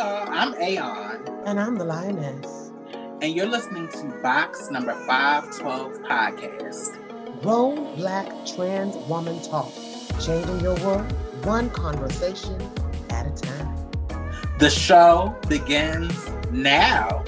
y'all, I'm Aeon. And I'm the Lioness. And you're listening to Box Number 512 Podcast. Grown Black Trans Woman Talk. Changing your world one conversation at a time. The show begins now.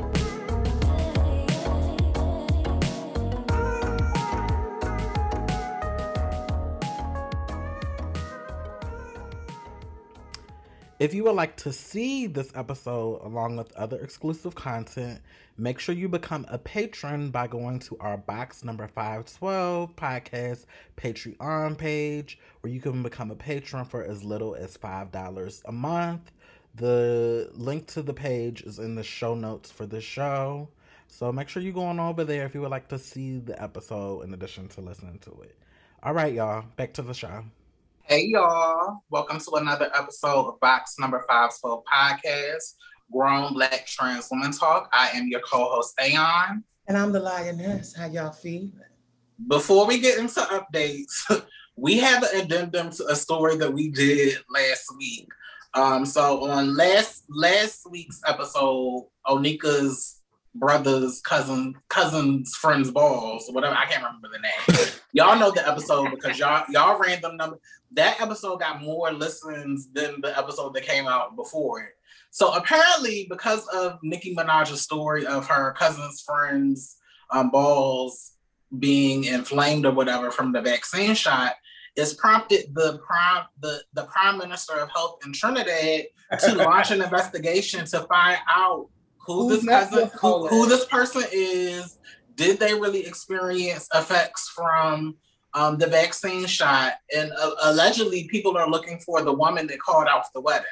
If you would like to see this episode along with other exclusive content, make sure you become a patron by going to our box number 512 podcast Patreon page, where you can become a patron for as little as $5 a month. The link to the page is in the show notes for this show. So make sure you go on over there if you would like to see the episode in addition to listening to it. All right, y'all, back to the show. Hey y'all, welcome to another episode of Box Number 512 Podcast, Grown Black Trans Woman Talk. I am your co-host Aeon. And I'm the lioness. How y'all feeling? Before we get into updates, we have an addendum to a story that we did last week. Um, so on last last week's episode, Onika's brother's cousin cousin's friend's balls whatever. I can't remember the name. y'all know the episode because y'all y'all random number. That episode got more listens than the episode that came out before it. So apparently, because of Nicki Minaj's story of her cousin's friend's um, balls being inflamed or whatever from the vaccine shot, it's prompted the prime the, the prime minister of health in Trinidad to launch an investigation to find out who Who's this cousin, who, who, this person is. Did they really experience effects from um, the vaccine shot? And uh, allegedly, people are looking for the woman that called off the wedding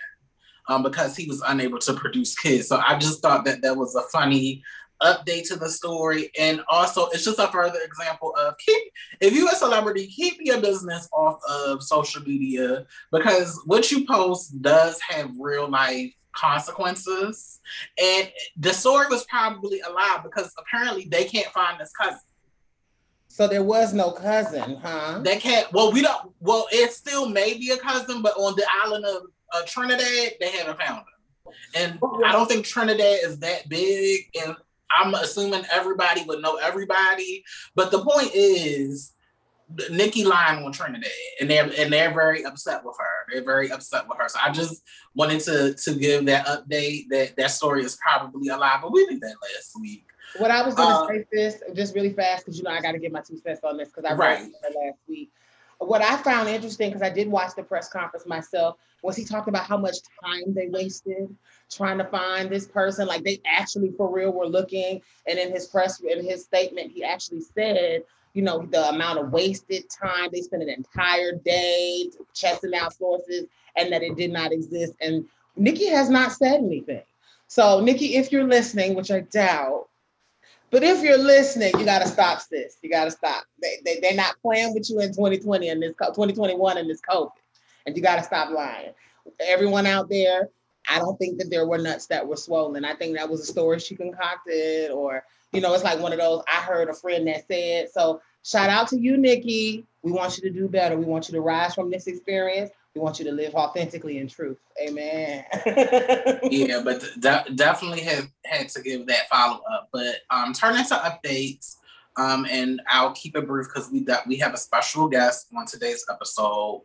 um, because he was unable to produce kids. So I just thought that that was a funny update to the story and also it's just a further example of keep if you're a celebrity keep your business off of social media because what you post does have real life consequences. And the story was probably a lie because apparently they can't find this cousin. So there was no cousin, huh? They can't. Well, we don't. Well, it still may be a cousin, but on the island of uh, Trinidad, they haven't found him. And I don't think Trinidad is that big, and I'm assuming everybody would know everybody. But the point is, Nicki lying on Trinidad, and they're and they're very upset with her. They're very upset with her. So I just wanted to to give that update that that story is probably a lie, but we did that last week. What I was going to uh, say this just really fast because you know I got to get my two cents on this because I read it last week. What I found interesting because I did watch the press conference myself was he talked about how much time they wasted trying to find this person. Like they actually for real were looking, and in his press in his statement he actually said you know, the amount of wasted time. They spent an entire day checking out sources and that it did not exist. And Nikki has not said anything. So, Nikki, if you're listening, which I doubt, but if you're listening, you got to stop this. You got to stop. They, they, they're not playing with you in 2020 and this 2021 and this COVID. And you got to stop lying. Everyone out there, I don't think that there were nuts that were swollen. I think that was a story she concocted or you know, it's like one of those I heard a friend that said. So shout out to you, Nikki. We want you to do better. We want you to rise from this experience. We want you to live authentically in truth. Amen. yeah, but de- definitely have had to give that follow up. But um, turning to updates, um, and I'll keep it brief because we we have a special guest on today's episode.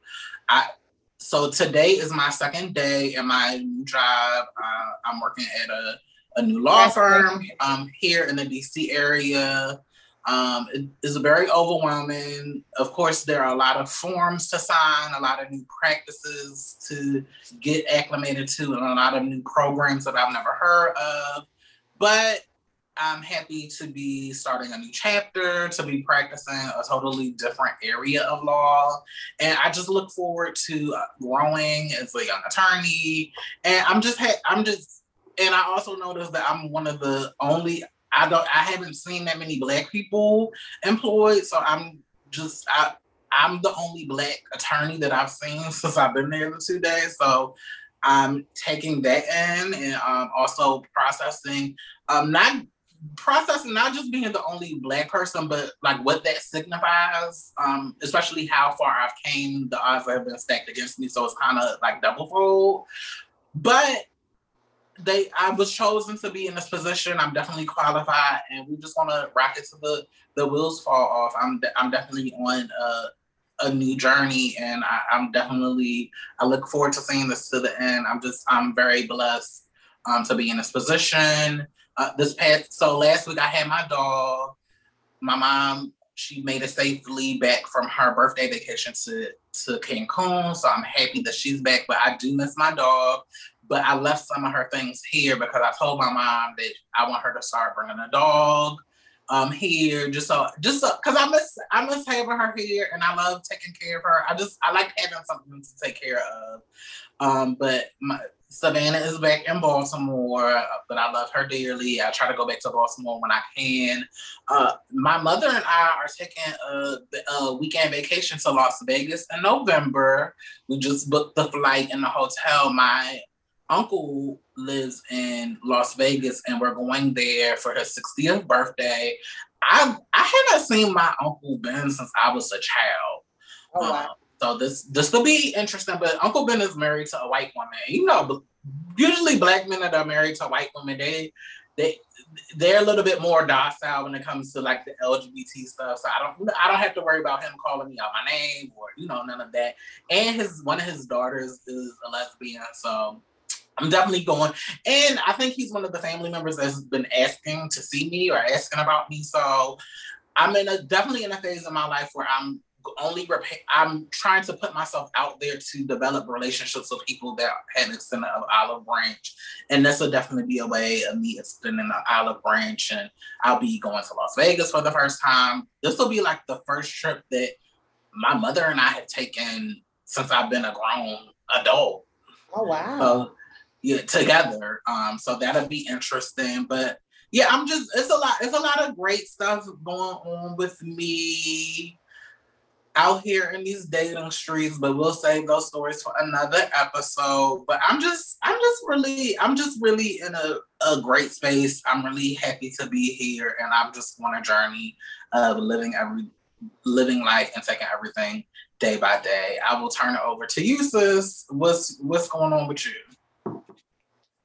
I so today is my second day in my new job. Uh, I'm working at a a new law firm um, here in the DC area. Um, it is very overwhelming. Of course, there are a lot of forms to sign, a lot of new practices to get acclimated to, and a lot of new programs that I've never heard of. But I'm happy to be starting a new chapter, to be practicing a totally different area of law. And I just look forward to uh, growing as a young attorney. And I'm just, ha- I'm just and I also noticed that I'm one of the only I don't I haven't seen that many black people employed, so I'm just I I'm the only black attorney that I've seen since I've been there the two days. So I'm taking that in and um, also processing um, not processing not just being the only black person, but like what that signifies, um, especially how far I've came, the odds have been stacked against me. So it's kind of like double fold. But they I was chosen to be in this position. I'm definitely qualified, and we just want to rock it to the the wheels fall off. I'm de- I'm definitely on a, a new journey, and I, am definitely I look forward to seeing this to the end. I'm just I'm very blessed um, to be in this position. Uh, this past so last week I had my dog. My mom she made it safely back from her birthday vacation to to Cancun, so I'm happy that she's back. But I do miss my dog but I left some of her things here because I told my mom that I want her to start bringing a dog um here just so just so because I miss I miss having her here and I love taking care of her. I just I like having something to take care of. Um, but my Savannah is back in Baltimore, but I love her dearly. I try to go back to Baltimore when I can. Uh, my mother and I are taking a, a weekend vacation to Las Vegas in November. We just booked the flight and the hotel. My uncle lives in Las Vegas and we're going there for his 60th birthday. I I haven't seen my uncle Ben since I was a child. Oh, wow. Um, so this this will be interesting. But Uncle Ben is married to a white woman. You know, usually black men that are married to white women, they they they're a little bit more docile when it comes to like the LGBT stuff. So I don't I don't have to worry about him calling me out my name or you know none of that. And his one of his daughters is a lesbian, so I'm definitely going. And I think he's one of the family members that's been asking to see me or asking about me. So I'm in a definitely in a phase of my life where I'm only repa- I'm trying to put myself out there to develop relationships with people that have extended an olive branch. And this will definitely be a way of me extending an olive branch. And I'll be going to Las Vegas for the first time. This will be like the first trip that my mother and I have taken since I've been a grown adult. Oh wow. So yeah, together. Um, so that'll be interesting. But yeah, I'm just it's a lot, it's a lot of great stuff going on with me out here in these dating streets, but we'll save those stories for another episode. But I'm just, I'm just really, I'm just really in a, a great space. I'm really happy to be here, and I'm just on a journey of living every, living life and taking everything day by day. I will turn it over to you, sis. What's what's going on with you?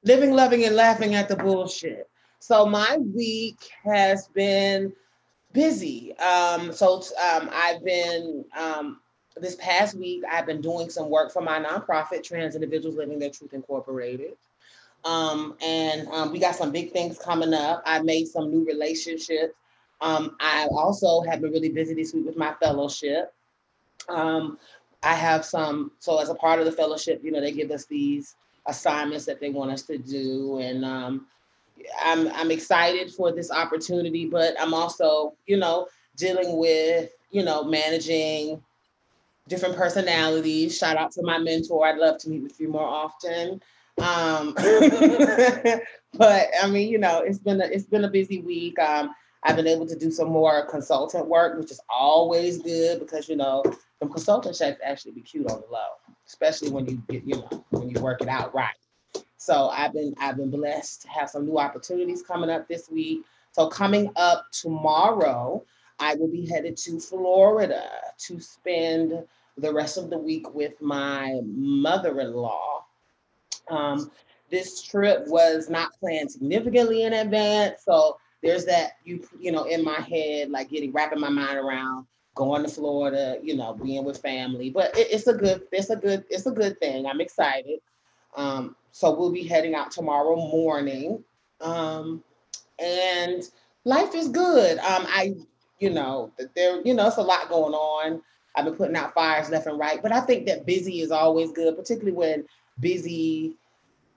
Living, loving, and laughing at the bullshit. So my week has been busy. Um, so um, I've been um, this past week. I've been doing some work for my nonprofit, Trans Individuals Living Their Truth Incorporated. Um, and um, we got some big things coming up. I made some new relationships. Um, I also have been really busy this week with my fellowship. I have some, so as a part of the fellowship, you know, they give us these assignments that they want us to do. And um, I'm, I'm excited for this opportunity, but I'm also, you know, dealing with, you know, managing different personalities. Shout out to my mentor. I'd love to meet with you more often. Um, but I mean, you know, it's been a, it's been a busy week. Um, I've been able to do some more consultant work, which is always good because you know the consultant checks actually be cute on the low especially when you get, you know, when you work it out right. So I've been I've been blessed to have some new opportunities coming up this week. So coming up tomorrow, I will be headed to Florida to spend the rest of the week with my mother-in-law. Um, this trip was not planned significantly in advance, so there's that you you know in my head like getting wrapping my mind around going to Florida, you know, being with family. But it, it's a good, it's a good, it's a good thing. I'm excited. Um, so we'll be heading out tomorrow morning. Um, and life is good. Um, I, you know, there, you know, it's a lot going on. I've been putting out fires left and right, but I think that busy is always good, particularly when busy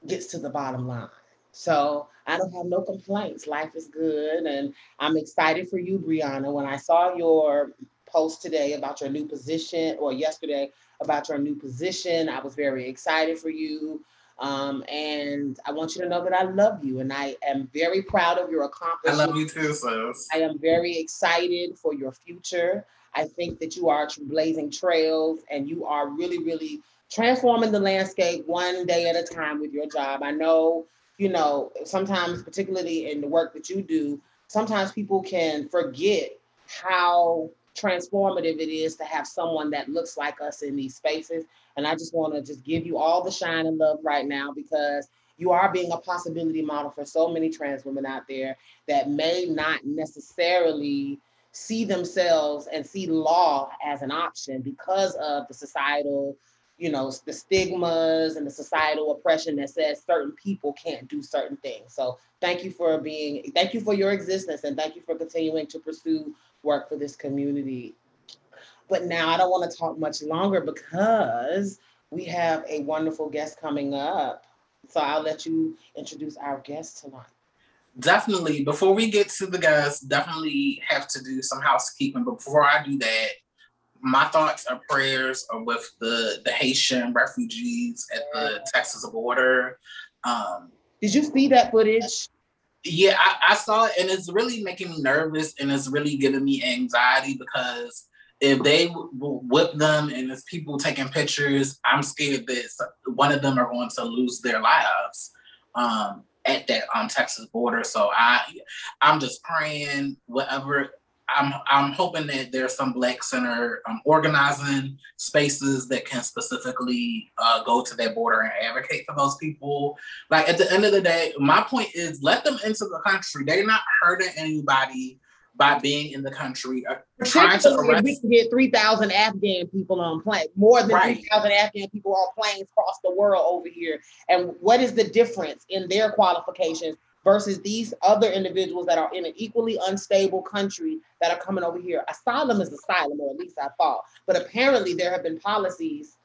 gets to the bottom line. So I don't have no complaints. Life is good. And I'm excited for you, Brianna. When I saw your post today about your new position or yesterday about your new position. I was very excited for you. Um, and I want you to know that I love you and I am very proud of your accomplishment. I love you too, sis. I am very excited for your future. I think that you are blazing trails and you are really, really transforming the landscape one day at a time with your job. I know, you know, sometimes, particularly in the work that you do, sometimes people can forget how transformative it is to have someone that looks like us in these spaces. And I just want to just give you all the shine and love right now because you are being a possibility model for so many trans women out there that may not necessarily see themselves and see law as an option because of the societal you know the stigmas and the societal oppression that says certain people can't do certain things so thank you for being thank you for your existence and thank you for continuing to pursue work for this community. But now i don't want to talk much longer because we have a wonderful guest coming up. So i'll let you introduce our guest tonight. Definitely before we get to the guests definitely have to do some housekeeping. But before i do that my thoughts and prayers are with the the Haitian refugees at the Texas border. Um, Did you see that footage? Yeah, I, I, saw it, and it's really making me nervous, and it's really giving me anxiety because if they w- whip them and it's people taking pictures, I'm scared that one of them are going to lose their lives um, at that um, Texas border. So I, I'm just praying whatever I'm I'm hoping that there's some Black Center um, organizing spaces that can specifically uh, go to that border and advocate for those people. Like at the end of the day, my point is let them into the country. They're not hurting anybody by being in the country. Uh, trying to arrest- we can get three thousand Afghan people on plane, more than right. three thousand Afghan people on planes across the world over here. And what is the difference in their qualifications versus these other individuals that are in an equally unstable country that are coming over here. Asylum is asylum, or at least I thought. But apparently, there have been policies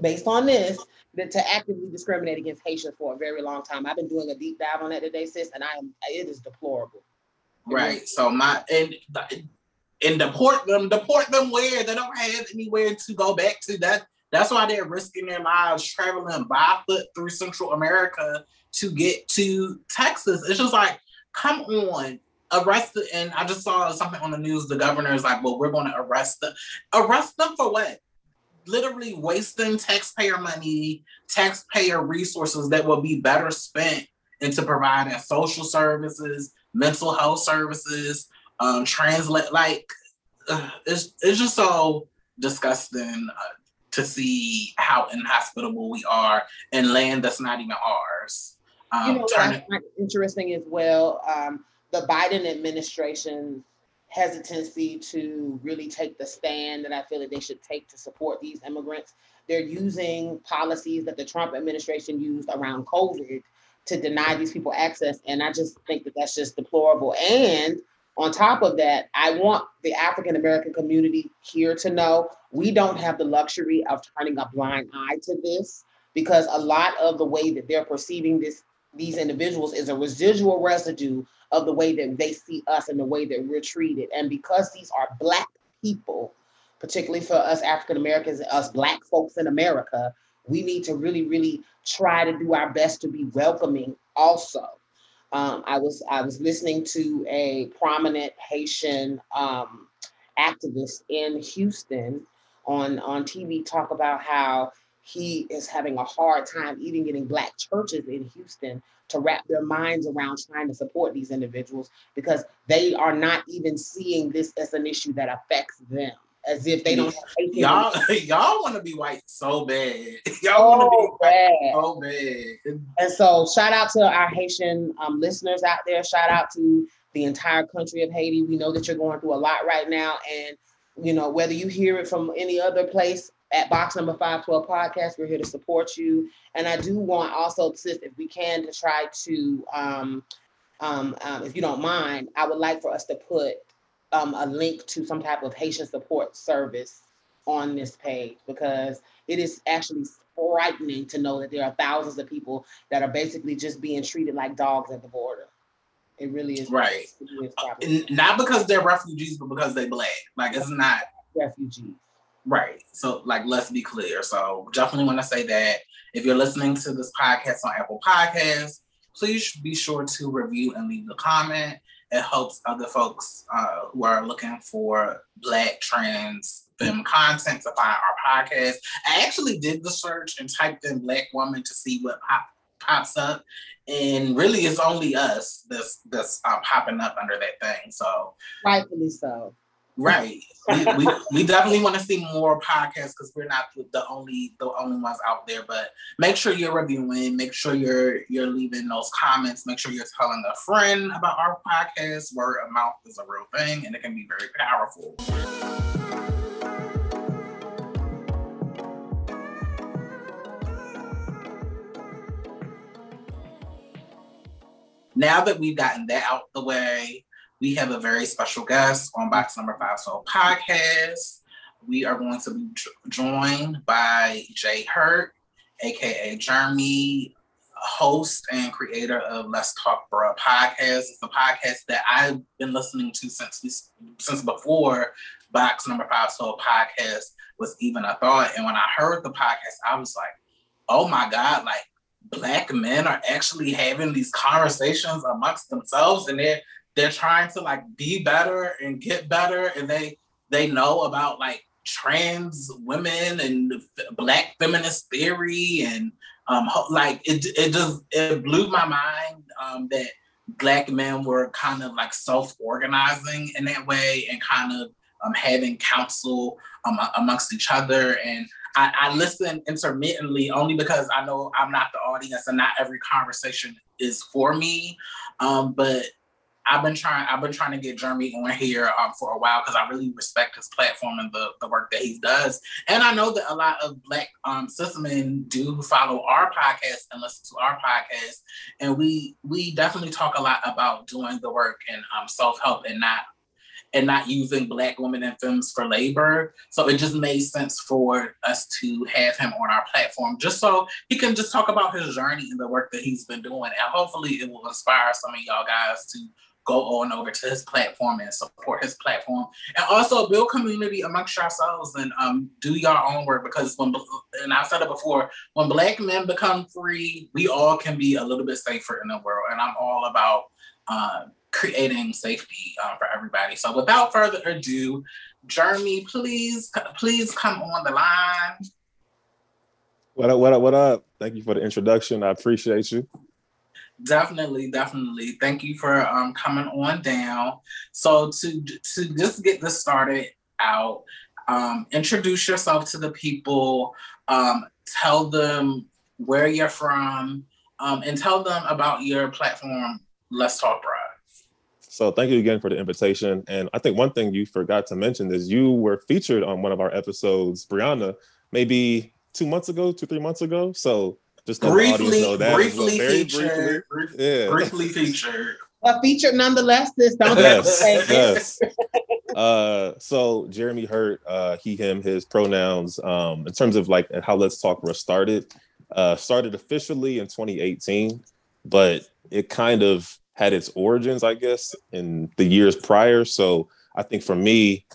based on this that to actively discriminate against Haitians for a very long time. I've been doing a deep dive on that today, sis, and I am it is deplorable. Right. So my and and deport them, deport them where they don't have anywhere to go back to. That that's why they're risking their lives traveling by foot through Central America to get to Texas. It's just like, come on, arrest them. And I just saw something on the news. The governor is like, well, we're going to arrest them. Arrest them for what? Literally wasting taxpayer money, taxpayer resources that will be better spent into providing social services, mental health services, um, translate. Like, uh, it's it's just so disgusting uh, to see how inhospitable we are in land that's not even ours. Um, you know what I find interesting as well? Um, the Biden administration's hesitancy to really take the stand that I feel that they should take to support these immigrants. They're using policies that the Trump administration used around COVID to deny these people access. And I just think that that's just deplorable. And on top of that, I want the African American community here to know we don't have the luxury of turning a blind eye to this because a lot of the way that they're perceiving this these individuals is a residual residue of the way that they see us and the way that we're treated. And because these are Black people, particularly for us African Americans, us Black folks in America, we need to really, really try to do our best to be welcoming also. Um, I was I was listening to a prominent Haitian um, activist in Houston on on TV talk about how he is having a hard time even getting black churches in Houston to wrap their minds around trying to support these individuals because they are not even seeing this as an issue that affects them as if they don't y'all y'all want to be white so bad. Y'all want to be bad. so bad. And so shout out to our haitian um, listeners out there. Shout out to the entire country of haiti. We know that you're going through a lot right now. And you know whether you hear it from any other place at box number 512 podcast we're here to support you. And i do want also sis if we can to try to um, um, um, if you don't mind i would like for us to put um, a link to some type of haitian support service on this page because it is actually frightening to know that there are thousands of people that are basically just being treated like dogs at the border it really is right is not because they're refugees but because they black like it's not refugees Right. So, like, let's be clear. So, definitely want to say that if you're listening to this podcast on Apple Podcasts, please be sure to review and leave a comment. It helps other folks uh, who are looking for Black trans film content to find our podcast. I actually did the search and typed in Black woman to see what pop, pops up, and really it's only us that's that's uh, popping up under that thing. So rightfully so Right. we, we, we definitely want to see more podcasts because we're not the only the only ones out there. But make sure you're reviewing. Make sure you're you're leaving those comments. Make sure you're telling a friend about our podcast. Word of mouth is a real thing, and it can be very powerful. Now that we've gotten that out the way, we have a very special guest on Box Number 512 podcast. We are going to be joined by Jay Herte, aka Jeremy, host and creator of Let's Talk Bruh podcast. It's a podcast that I've been listening to since we, since before Box Number 512 podcast was even a thought. And when I heard the podcast, I was like, oh my God, like black men are actually having these conversations amongst themselves and they're they're trying to like be better and get better and they they know about like trans women and black feminist theory and um like it it just it blew my mind um that black men were kind of like self-organizing in that way and kind of um, having counsel um, amongst each other and I, I listen intermittently only because I know I'm not the audience and not every conversation is for me. Um, but I've been trying. I've been trying to get Jeremy on here um, for a while because I really respect his platform and the, the work that he does. And I know that a lot of Black um, cis men do follow our podcast and listen to our podcast. And we we definitely talk a lot about doing the work and um, self help and not and not using Black women and femmes for labor. So it just made sense for us to have him on our platform just so he can just talk about his journey and the work that he's been doing. And hopefully it will inspire some of y'all guys to go on over to his platform and support his platform. And also build community amongst yourselves and um, do your own work because when and i've said it before when black men become free we all can be a little bit safer in the world. And i'm all about uh, creating safety uh, for everybody. So without further ado jeremy please please come on the line. What up what up what up? Thank you for the introduction. I appreciate you Definitely, definitely. Thank you for um, coming on down. So to to just get this started out, um, introduce yourself to the people. Um, tell them where you're from, um, and tell them about your platform. Let's talk, Bruh. So thank you again for the invitation. And I think one thing you forgot to mention is you were featured on one of our episodes, Brianna, maybe two months ago, two three months ago. So just briefly, briefly featured. Briefly, yeah. briefly featured. A featured nonetheless. This don't yes, yes. uh, so Jeremy Herte, uh, he, him, his pronouns. Um, in terms of like how Let's Talk was started, uh, started officially in 2018, but it kind of had its origins, I guess, in the years prior. So I think for me,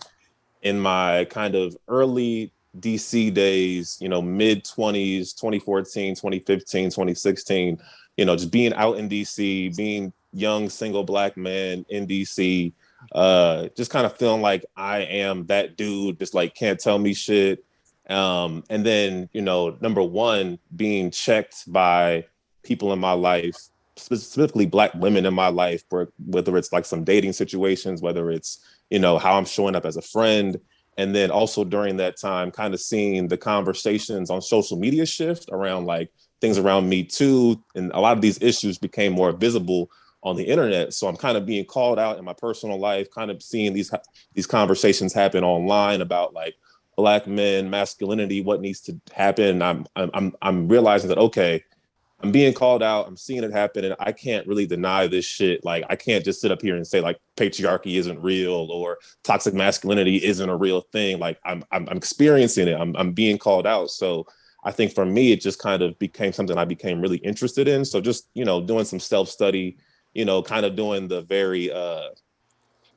in my kind of early DC days, you know, mid 20s, 2014, 2015, 2016, you know, just being out in DC, being young single black man in DC, uh, just kind of feeling like I am that dude, just like can't tell me shit. Um, and then, you know, number one, being checked by people in my life, specifically black women in my life, whether it's like some dating situations, whether it's, you know, how I'm showing up as a friend, and then also during that time kind of seeing the conversations on social media shift around like things around me too and a lot of these issues became more visible on the internet. So i'm kind of being called out in my personal life kind of seeing these these conversations happen online about like black men masculinity what needs to happen. I'm i'm i'm realizing that okay I'm being called out. I'm seeing it happen, and I can't really deny this shit. Like, I can't just sit up here and say like patriarchy isn't real or toxic masculinity isn't a real thing. Like, I'm I'm, I'm experiencing it. I'm I'm being called out. So I think for me, it just kind of became something I became really interested in. So just you know, doing some self study, you know, kind of doing the very uh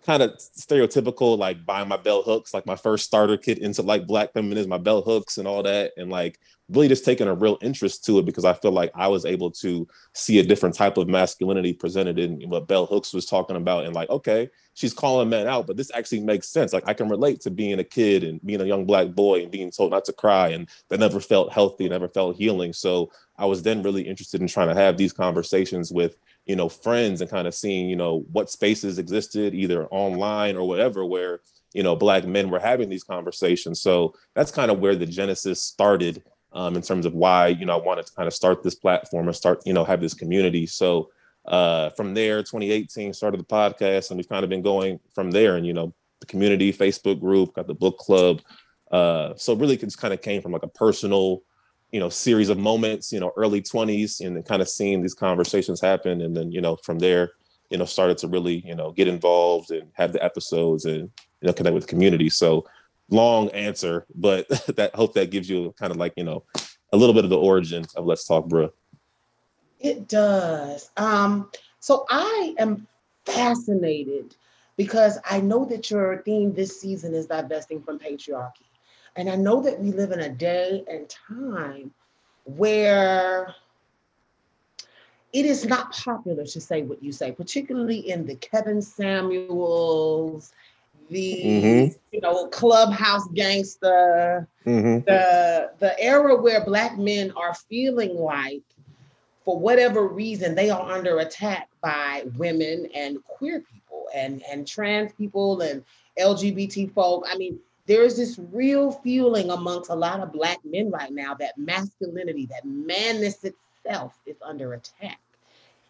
kind of stereotypical, like buying my bell hooks, like my first starter kit into like black feminism, my bell hooks and all that, and like really just taking a real interest to it because I feel like I was able to see a different type of masculinity presented in what Bell Hooks was talking about, and like, okay, she's calling men out, but this actually makes sense. Like I can relate to being a kid and being a young black boy and being told not to cry, and that never felt healthy, never felt healing. So I was then really interested in trying to have these conversations with you know friends and kind of seeing you know what spaces existed either online or whatever where you know black men were having these conversations. So that's kind of where the genesis started um, in terms of why you know i wanted to kind of start this platform and start you know have this community. So uh, from there 2018 started the podcast and we've kind of been going from there. And you know the community facebook group got the book club uh, so really just kind of came from like a personal you know series of moments you know early 20s and then kind of seeing these conversations happen and then you know from there you know started to really you know get involved and have the episodes and you know connect with the community. So long answer but that hope that gives you kind of like you know a little bit of the origin of let's talk bruh it does. Um so i am fascinated because i know that your theme this season is divesting from patriarchy and i know that we live in a day and time where it is not popular to say what you say, particularly in the Kevin Samuels, the mm-hmm. you know clubhouse gangster, mm-hmm. the the era where black men are feeling like, for whatever reason, they are under attack by women and queer people and and trans people and LGBT folk. I mean, there is this real feeling amongst a lot of black men right now that masculinity, that manness itself is under attack.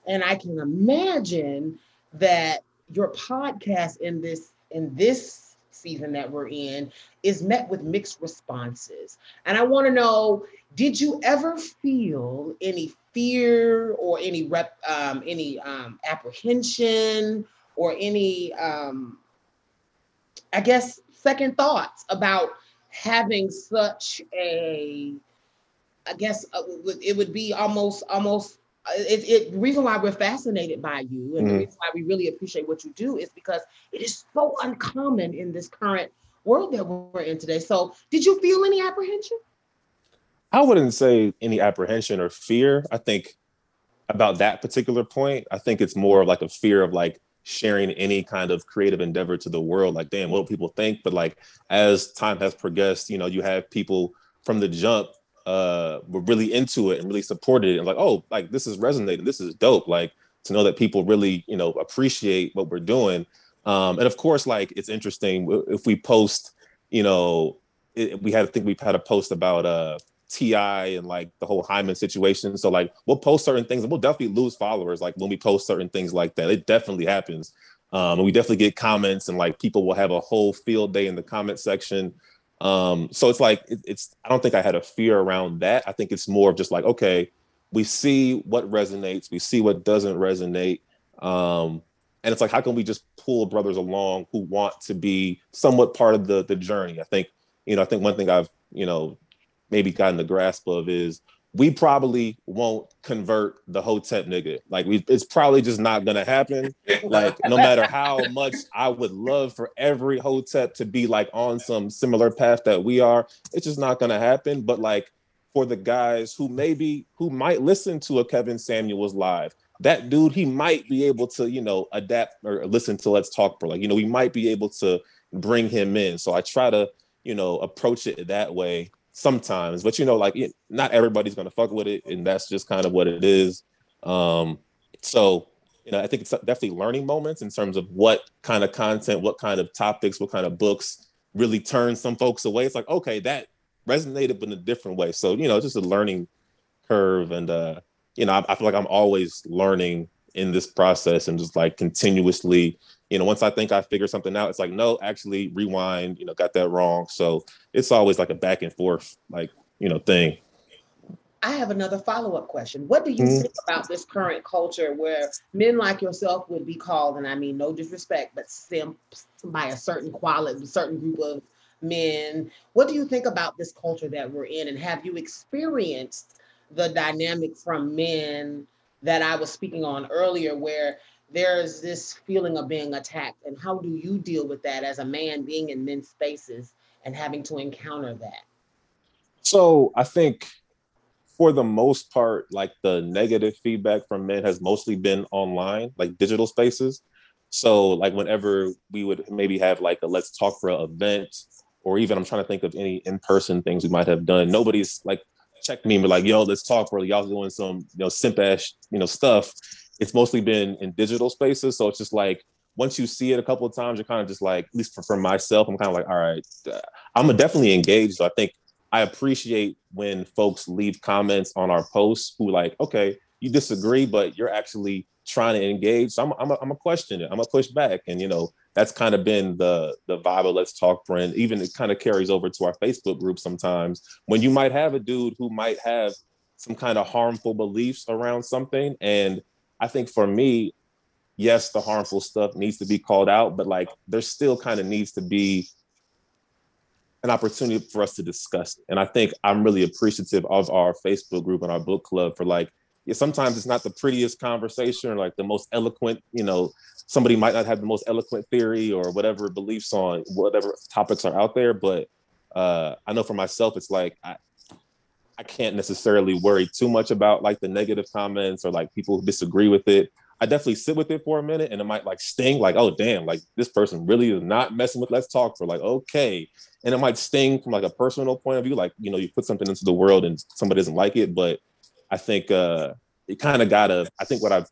And I can imagine that your podcast in this in this season that we're in is met with mixed responses. And I want to know, did you ever feel any fear or any rep um, any um, apprehension or any um, I guess second thoughts about having such a I guess uh, it would be almost almost uh, it, it the reason why we're fascinated by you and mm. the reason why we really appreciate what you do is because it is so uncommon in this current world that we're in today. So did you feel any apprehension? I wouldn't say any apprehension or fear. I think about that particular point, I think it's more of like a fear of like sharing any kind of creative endeavor to the world. Like, damn, what people think? But like as time has progressed, you know, you have people from the jump uh were really into it and really supported it and like oh like this is resonating this is dope like to know that people really you know appreciate what we're doing um and of course like it's interesting if we post you know it, we had to think we've had a post about uh T.I. and like the whole hymen situation so like we'll post certain things and we'll definitely lose followers like when we post certain things like that it definitely happens um and we definitely get comments and like people will have a whole field day in the comment section um, so it's like it, it's I don't think I had a fear around that. I think it's more of just like, okay, we see what resonates, we see what doesn't resonate. Um, and it's like, how can we just pull brothers along who want to be somewhat part of the the journey? I think, you know, I think one thing I've, you know, maybe gotten the grasp of is we probably won't convert the hotep nigga. Like we, it's probably just not gonna happen. Like no matter how much I would love for every hotep to be like on some similar path that we are, it's just not gonna happen. But like for the guys who maybe who might listen to a Kevin Samuels live, that dude he might be able to you know adapt or listen to Let's Talk Bruh. Like you know we might be able to bring him in. So I try to you know approach it that way sometimes but you know like not everybody's gonna fuck with it and that's just kind of what it is. Um so you know i think it's definitely learning moments in terms of what kind of content what kind of topics what kind of books really turn some folks away. It's like okay that resonated but in a different way. So you know just a learning curve and uh you know I, I feel like i'm always learning in this process and just like continuously you know, once I think I figure something out, it's like, no, actually rewind, you know, got that wrong. So it's always like a back and forth, like, you know, thing. I have another follow-up question. What do you mm-hmm. think about this current culture where men like yourself would be called, and I mean no disrespect, but simps by a certain quality, certain group of men? What do you think about this culture that we're in? And have you experienced the dynamic from men that I was speaking on earlier, where there's this feeling of being attacked. And how do you deal with that as a man being in men's spaces and having to encounter that? So i think for the most part like the negative feedback from men has mostly been online like digital spaces. So like whenever we would maybe have like a let's talk bruh an event or even i'm trying to think of any in-person things we might have done nobody's like checked me and like yo let's talk bruh y'all doing some you know simp ass you know stuff it's mostly been in digital spaces. So it's just like once you see it a couple of times, you're kind of just like, at least for, for myself, I'm kind of like, all right, uh, I'm definitely engaged. So I think I appreciate when folks leave comments on our posts who like, okay, you disagree, but you're actually trying to engage. So I'm I'm a, I'm a question it. I'm gonna push back, and you know that's kind of been the the vibe of Let's Talk Bruh. Even it kind of carries over to our Facebook group sometimes when you might have a dude who might have some kind of harmful beliefs around something, and I think for me, yes, the harmful stuff needs to be called out, but like there still kind of needs to be an opportunity for us to discuss it. And I think I'm really appreciative of our Facebook group and our book club for like, yeah, sometimes it's not the prettiest conversation or like the most eloquent, you know, somebody might not have the most eloquent theory or whatever beliefs on whatever topics are out there. But uh, I know for myself, it's like, I, I can't necessarily worry too much about like the negative comments or like people who disagree with it. I definitely sit with it for a minute and it might like sting, like, oh damn, like this person really is not messing with let's talk bruh like, okay. And it might sting from like a personal point of view, like, you know, you put something into the world and somebody doesn't like it. But I think uh it kind of gotta, I think what I've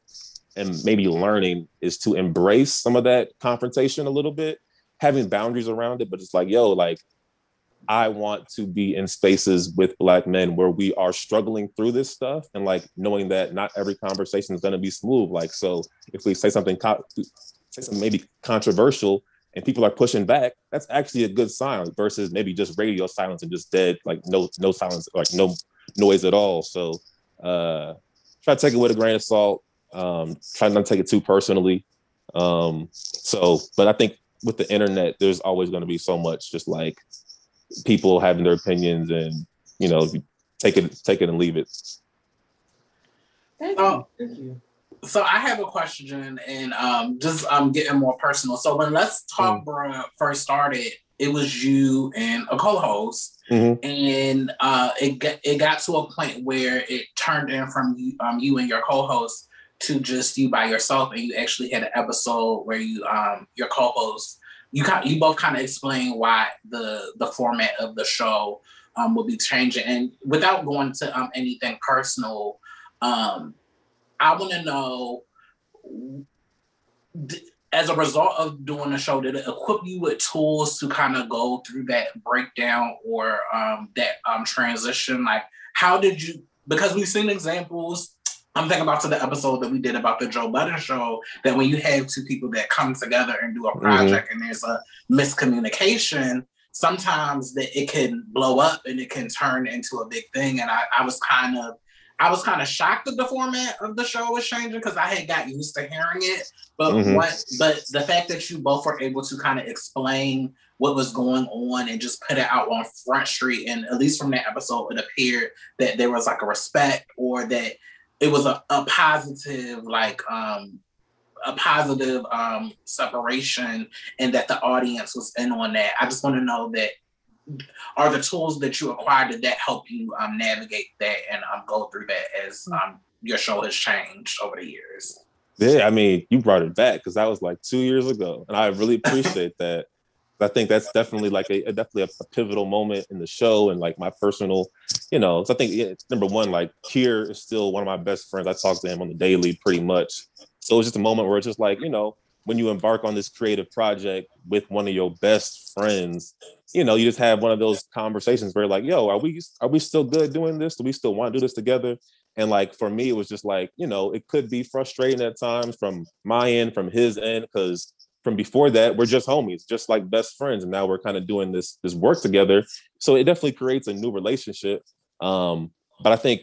am maybe learning is to embrace some of that confrontation a little bit, having boundaries around it, but it's like, yo, like I want to be in spaces with black men where we are struggling through this stuff and like knowing that not every conversation is going to be smooth. Like, so if we say something, say something maybe controversial and people are pushing back, that's actually a good sign versus maybe just radio silence and just dead, like no, no silence, like no noise at all. So, uh, try to take it with a grain of salt. Um, try not to take it too personally. Um, so, but I think with the internet, there's always going to be so much just like people having their opinions and you know take it take it and leave it thank you oh, thank you so I have a question and um just um getting more personal. So when Let's Talk mm. Bruh first started, it was you and a co-host, mm-hmm. and uh, it got it got to a point where it turned in from you, um, you and your co-host to just you by yourself, and you actually had an episode where you um your co-host you kind you both kind of explain why the the format of the show um, will be changing. And without going to um, anything personal, um, I want to know. As a result of doing the show, did it equip you with tools to kind of go through that breakdown or um, that um, transition? Like, how did you? Because we've seen examples I'm thinking about to the episode that we did about the Joe Budden show that when you have two people that come together and do a mm-hmm. project mm-hmm. and there's a miscommunication, sometimes that it can blow up and it can turn into a big thing. And I, I was kind of I was kind of shocked that the format of the show was changing because I had got used to hearing it. But mm-hmm. what but the fact that you both were able to kind of explain what was going on and just put it out on front street and at least from that episode it appeared that there was like a respect or that it was a, a positive like um a positive um separation and that the audience was in on that i just want to know that are the tools that you acquired did that help you um, navigate that and um, go through that as hmm. um, your show has changed over the years yeah i mean you brought it back because that was like two years ago and i really appreciate that I think that's definitely like a, a definitely a, a, pivotal moment in the show and like my personal, you know. So I think yeah, number one, like Kier is still one of my best friends. I talk to him on the daily pretty much. So it's just a moment where it's just like you know when you embark on this creative project with one of your best friends, you know, you just have one of those conversations where like, yo, are we are we still good doing this? Do we still want to do this together? And like for me, it was just like, you know, it could be frustrating at times from my end, from his end, because from before that we're just homies just like best friends and now we're kind of doing this this work together so it definitely creates a new relationship um but i think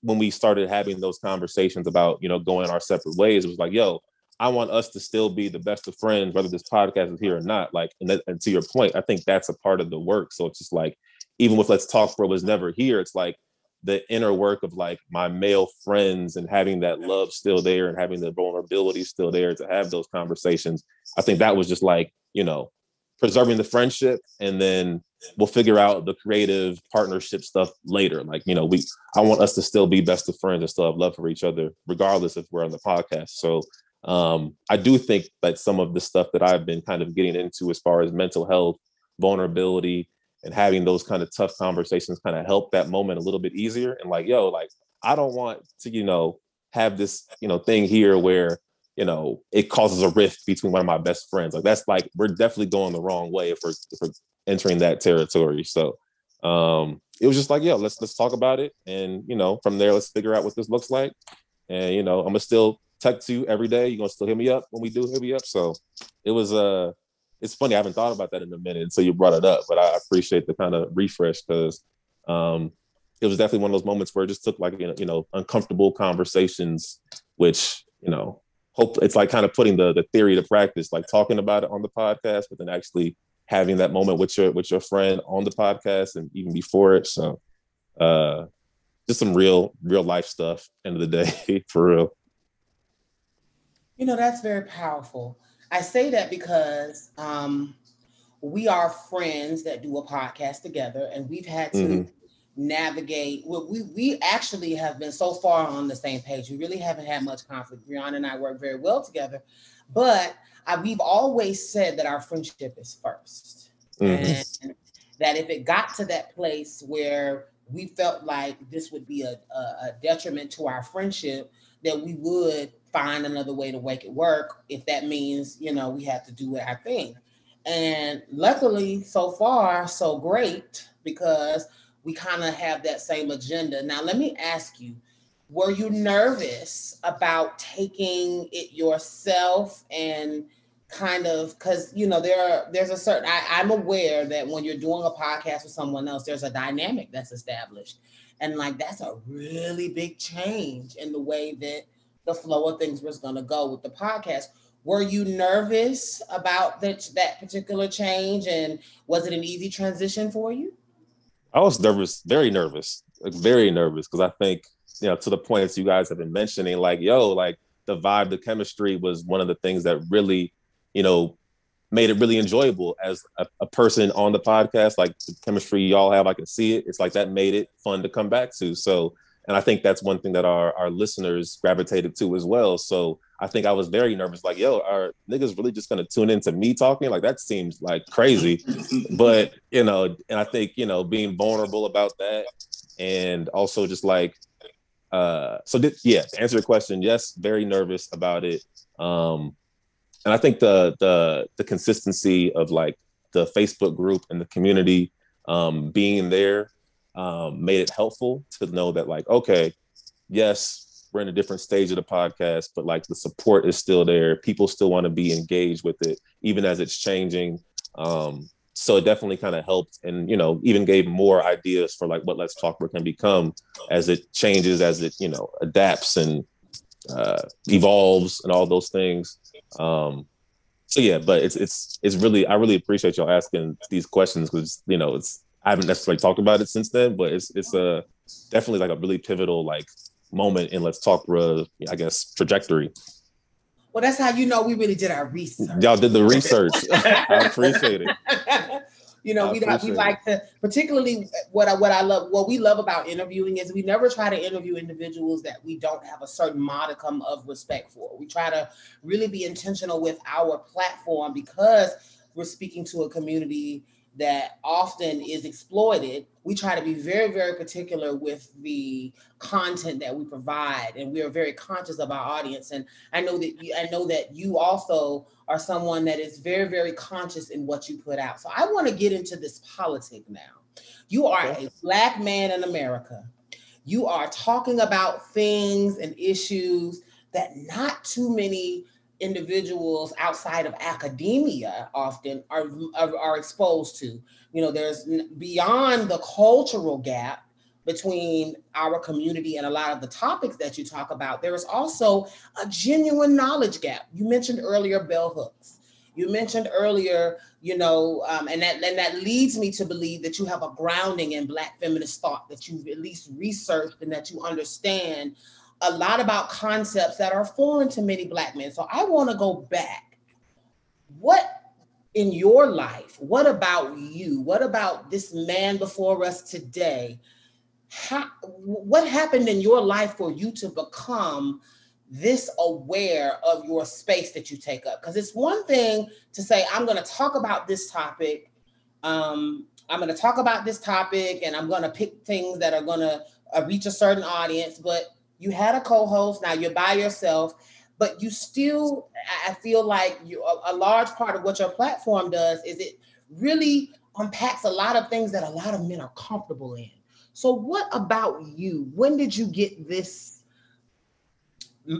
when we started having those conversations about you know going our separate ways it was like yo i want us to still be the best of friends whether this podcast is here or not like and, that, and to your point i think that's a part of the work so it's just like even with let's talk bruh was never here it's like the inner work of like my male friends and having that love still there and having the vulnerability still there to have those conversations. I think that was just like, you know, preserving the friendship and then we'll figure out the creative partnership stuff later. Like, you know, we I want us to still be best of friends and still have love for each other, regardless if we're on the podcast. So um, I do think that some of the stuff that I've been kind of getting into as far as mental health, vulnerability, and having those kind of tough conversations kind of help that moment a little bit easier and like yo like i don't want to you know have this you know thing here where you know, it causes a rift between one of my best friends. Like that's like we're definitely going the wrong way if we're, if we're entering that territory. So um it was just like, yo, let's let's talk about it. And you know, from there, let's figure out what this looks like. And you know, I'm gonna still text to you every day. You're gonna still hit me up when we do hit me up. So it was uh it's funny, I haven't thought about that in a minute until you brought it up, but I appreciate the kind of refresh because um it was definitely one of those moments where it just took like you know uncomfortable conversations, which you know hope it's like kind of putting the the theory to practice, like talking about it on the podcast, but then actually having that moment with your with your friend on the podcast and even before it. So uh just some real real life stuff end of the day for real. You know, that's very powerful. I say that because um we are friends that do a podcast together and we've had to mm-hmm navigate well, we we actually have been so far on the same page we really haven't had much conflict brianna and i work very well together but I, we've always said that our friendship is 1st mm-hmm. and that if it got to that place where we felt like this would be a, a, a detriment to our friendship that we would find another way to make it work if that means you know we have to do our thing and luckily so far so great because we kind of have that same agenda. Now, let me ask you were you nervous about taking it yourself and kind of because you know there are there's a certain I, i'm aware that when you're doing a podcast with someone else there's a dynamic that's established and like that's a really big change in the way that the flow of things was going to go with the podcast were you nervous about that that particular change and was it an easy transition for you I was nervous, very nervous, very nervous, because I think you know to the points you guys have been mentioning, like yo, like the vibe, the chemistry was one of the things that really, you know, made it really enjoyable as a, a, person on the podcast. Like the chemistry y'all have, I can see it. It's like that made it fun to come back to. So, and I think that's one thing that our our listeners gravitated to as well. So I think I was very nervous, like, yo, are niggas really just gonna tune into me talking? Like that seems like crazy. but you know, and I think, you know, being vulnerable about that and also just like uh so th- yeah, to answer the question, yes, very nervous about it. Um and I think the the the consistency of like the Facebook group and the community um being there um made it helpful to know that like, okay, yes, we're in a different stage of the podcast, but like the support is still there. People still want to be engaged with it, even as it's changing. Um, so it definitely kind of helped and you know even gave more ideas for like what let's talk bruh can become as it changes as it you know adapts and uh, evolves and all those things um, so yeah but it's it's it's really i really appreciate y'all asking these questions because you know it's i haven't necessarily talked about it since then but it's it's a definitely like a really pivotal like moment in Let's Talk, uh, I guess, trajectory. Well, that's how you know we really did our research. Y'all did the research. I appreciate it. You know, we we like to particularly what I what I love what we love about interviewing is we never try to interview individuals that we don't have a certain modicum of respect for. We try to really be intentional with our platform because we're speaking to a community that often is exploited, we try to be very, very particular with the content that we provide, and we are very conscious of our audience. And I know that you, I know that you also are someone that is very, very conscious in what you put out. So I want to get into this politic now. You are a black man in America. You are talking about things and issues that not too many individuals outside of academia often are, are, are exposed to. You know, there's beyond the cultural gap between our community and a lot of the topics that you talk about, there is also a genuine knowledge gap. You mentioned earlier bell hooks. You mentioned earlier, you know, um, and that and that leads me to believe that you have a grounding in Black feminist thought that you've at least researched and that you understand a lot about concepts that are foreign to many Black men. So I want to go back. What in your life, what about you? What about this man before us today? How, what happened in your life for you to become this aware of your space that you take up? Because it's one thing to say, I'm going to talk about this topic. Um, I'm going to talk about this topic and I'm going to pick things that are going to uh, reach a certain audience. But you had a co-host now you're by yourself but you still, I feel like you a, large part of what your platform does is it really unpacks a lot of things that a lot of men are comfortable in. So, what about you? When did you get this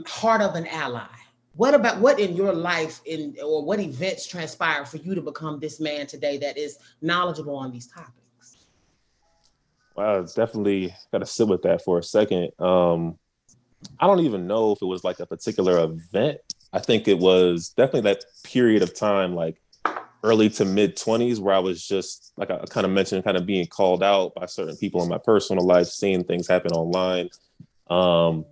heart of an ally? What about what in your life in or what events transpired for you to become this man today that is knowledgeable on these topics? Wow, it's definitely got to sit with that for a second. Um, I don't even know if it was like a particular event. I think it was definitely that period of time, like early to mid 20s, where I was just, like I kind of mentioned, kind of being called out by certain people in my personal life, seeing things happen online. Um,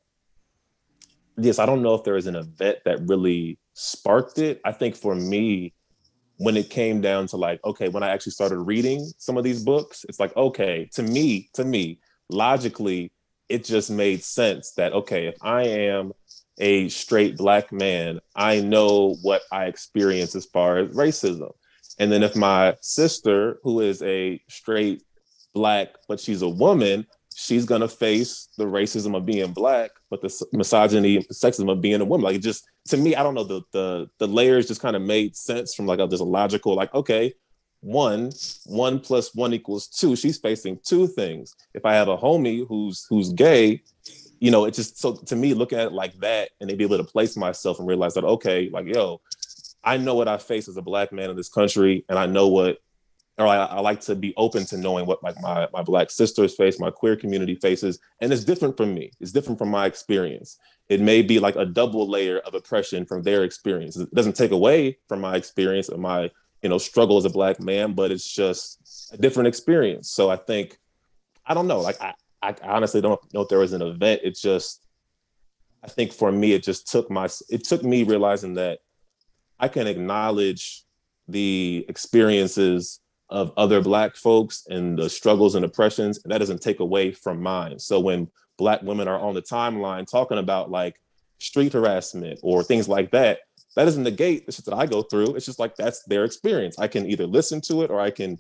yes, I don't know if there is an event that really sparked it. I think for me, when it came down to like, okay, when I actually started reading some of these books, it's like, okay, to me, to me, logically, it just made sense that okay, if I am a straight black man, I know what I experience as far as racism. And then if my sister, who is a straight black, but she's a woman, she's gonna face the racism of being black, but the misogyny sexism of being a woman. Like it just to me, I don't know, the the the layers just kind of made sense from like a just a logical, like, okay, one, one plus one equals two. She's facing two things. If I have a homie who's who's gay, you know, it just so to me, looking at it like that and then be able to place myself and realize that okay, like yo, I know what I face as a black man in this country, and I know what or I, I, like to be open to knowing what like my my black sisters face, my queer community faces, and it's different from me. It's different from my experience. It may be like a double layer of oppression from their experience. It doesn't take away from my experience or my you know struggle as a black man but it's just a different experience. So i think i don't know like i, I honestly don't know if there was an event. It just i think for me it just took my it took me realizing that i can acknowledge the experiences of other black folks and the struggles and oppressions and that doesn't take away from mine. So when black women are on the timeline talking about like street harassment or things like that that doesn't negate the shit that I go through. It's just like that's their experience. I can either listen to it or I can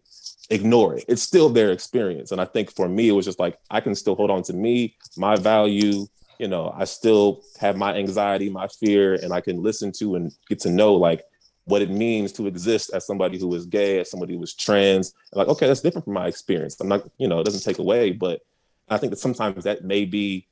ignore it. It's still their experience. And I think for me, it was just like I can still hold on to me, my value. You know, I still have my anxiety, my fear, and I can listen to and get to know like what it means to exist as somebody who is gay, as somebody who is trans. And like, okay, that's different from my experience. I'm not, you know, it doesn't take away, but I think that sometimes that may be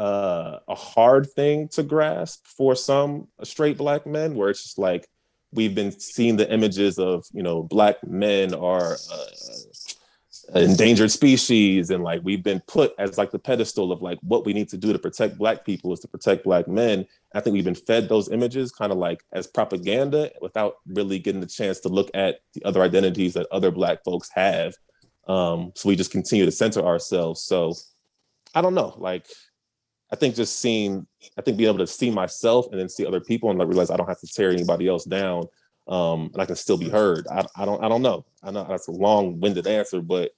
uh, a hard thing to grasp for some straight black men, where it's just like we've been seeing the images of you know black men are uh, endangered species, and like we've been put as like the pedestal of like what we need to do to protect black people is to protect black men. I think we've been fed those images kind of like as propaganda without really getting the chance to look at the other identities that other black folks have. Um, so we just continue to center ourselves. So I don't know, like I think just seeing, I think being able to see myself and then see other people and like realize I don't have to tear anybody else down, um, and I can still be heard. I, I don't, I don't know. I know that's a long-winded answer, but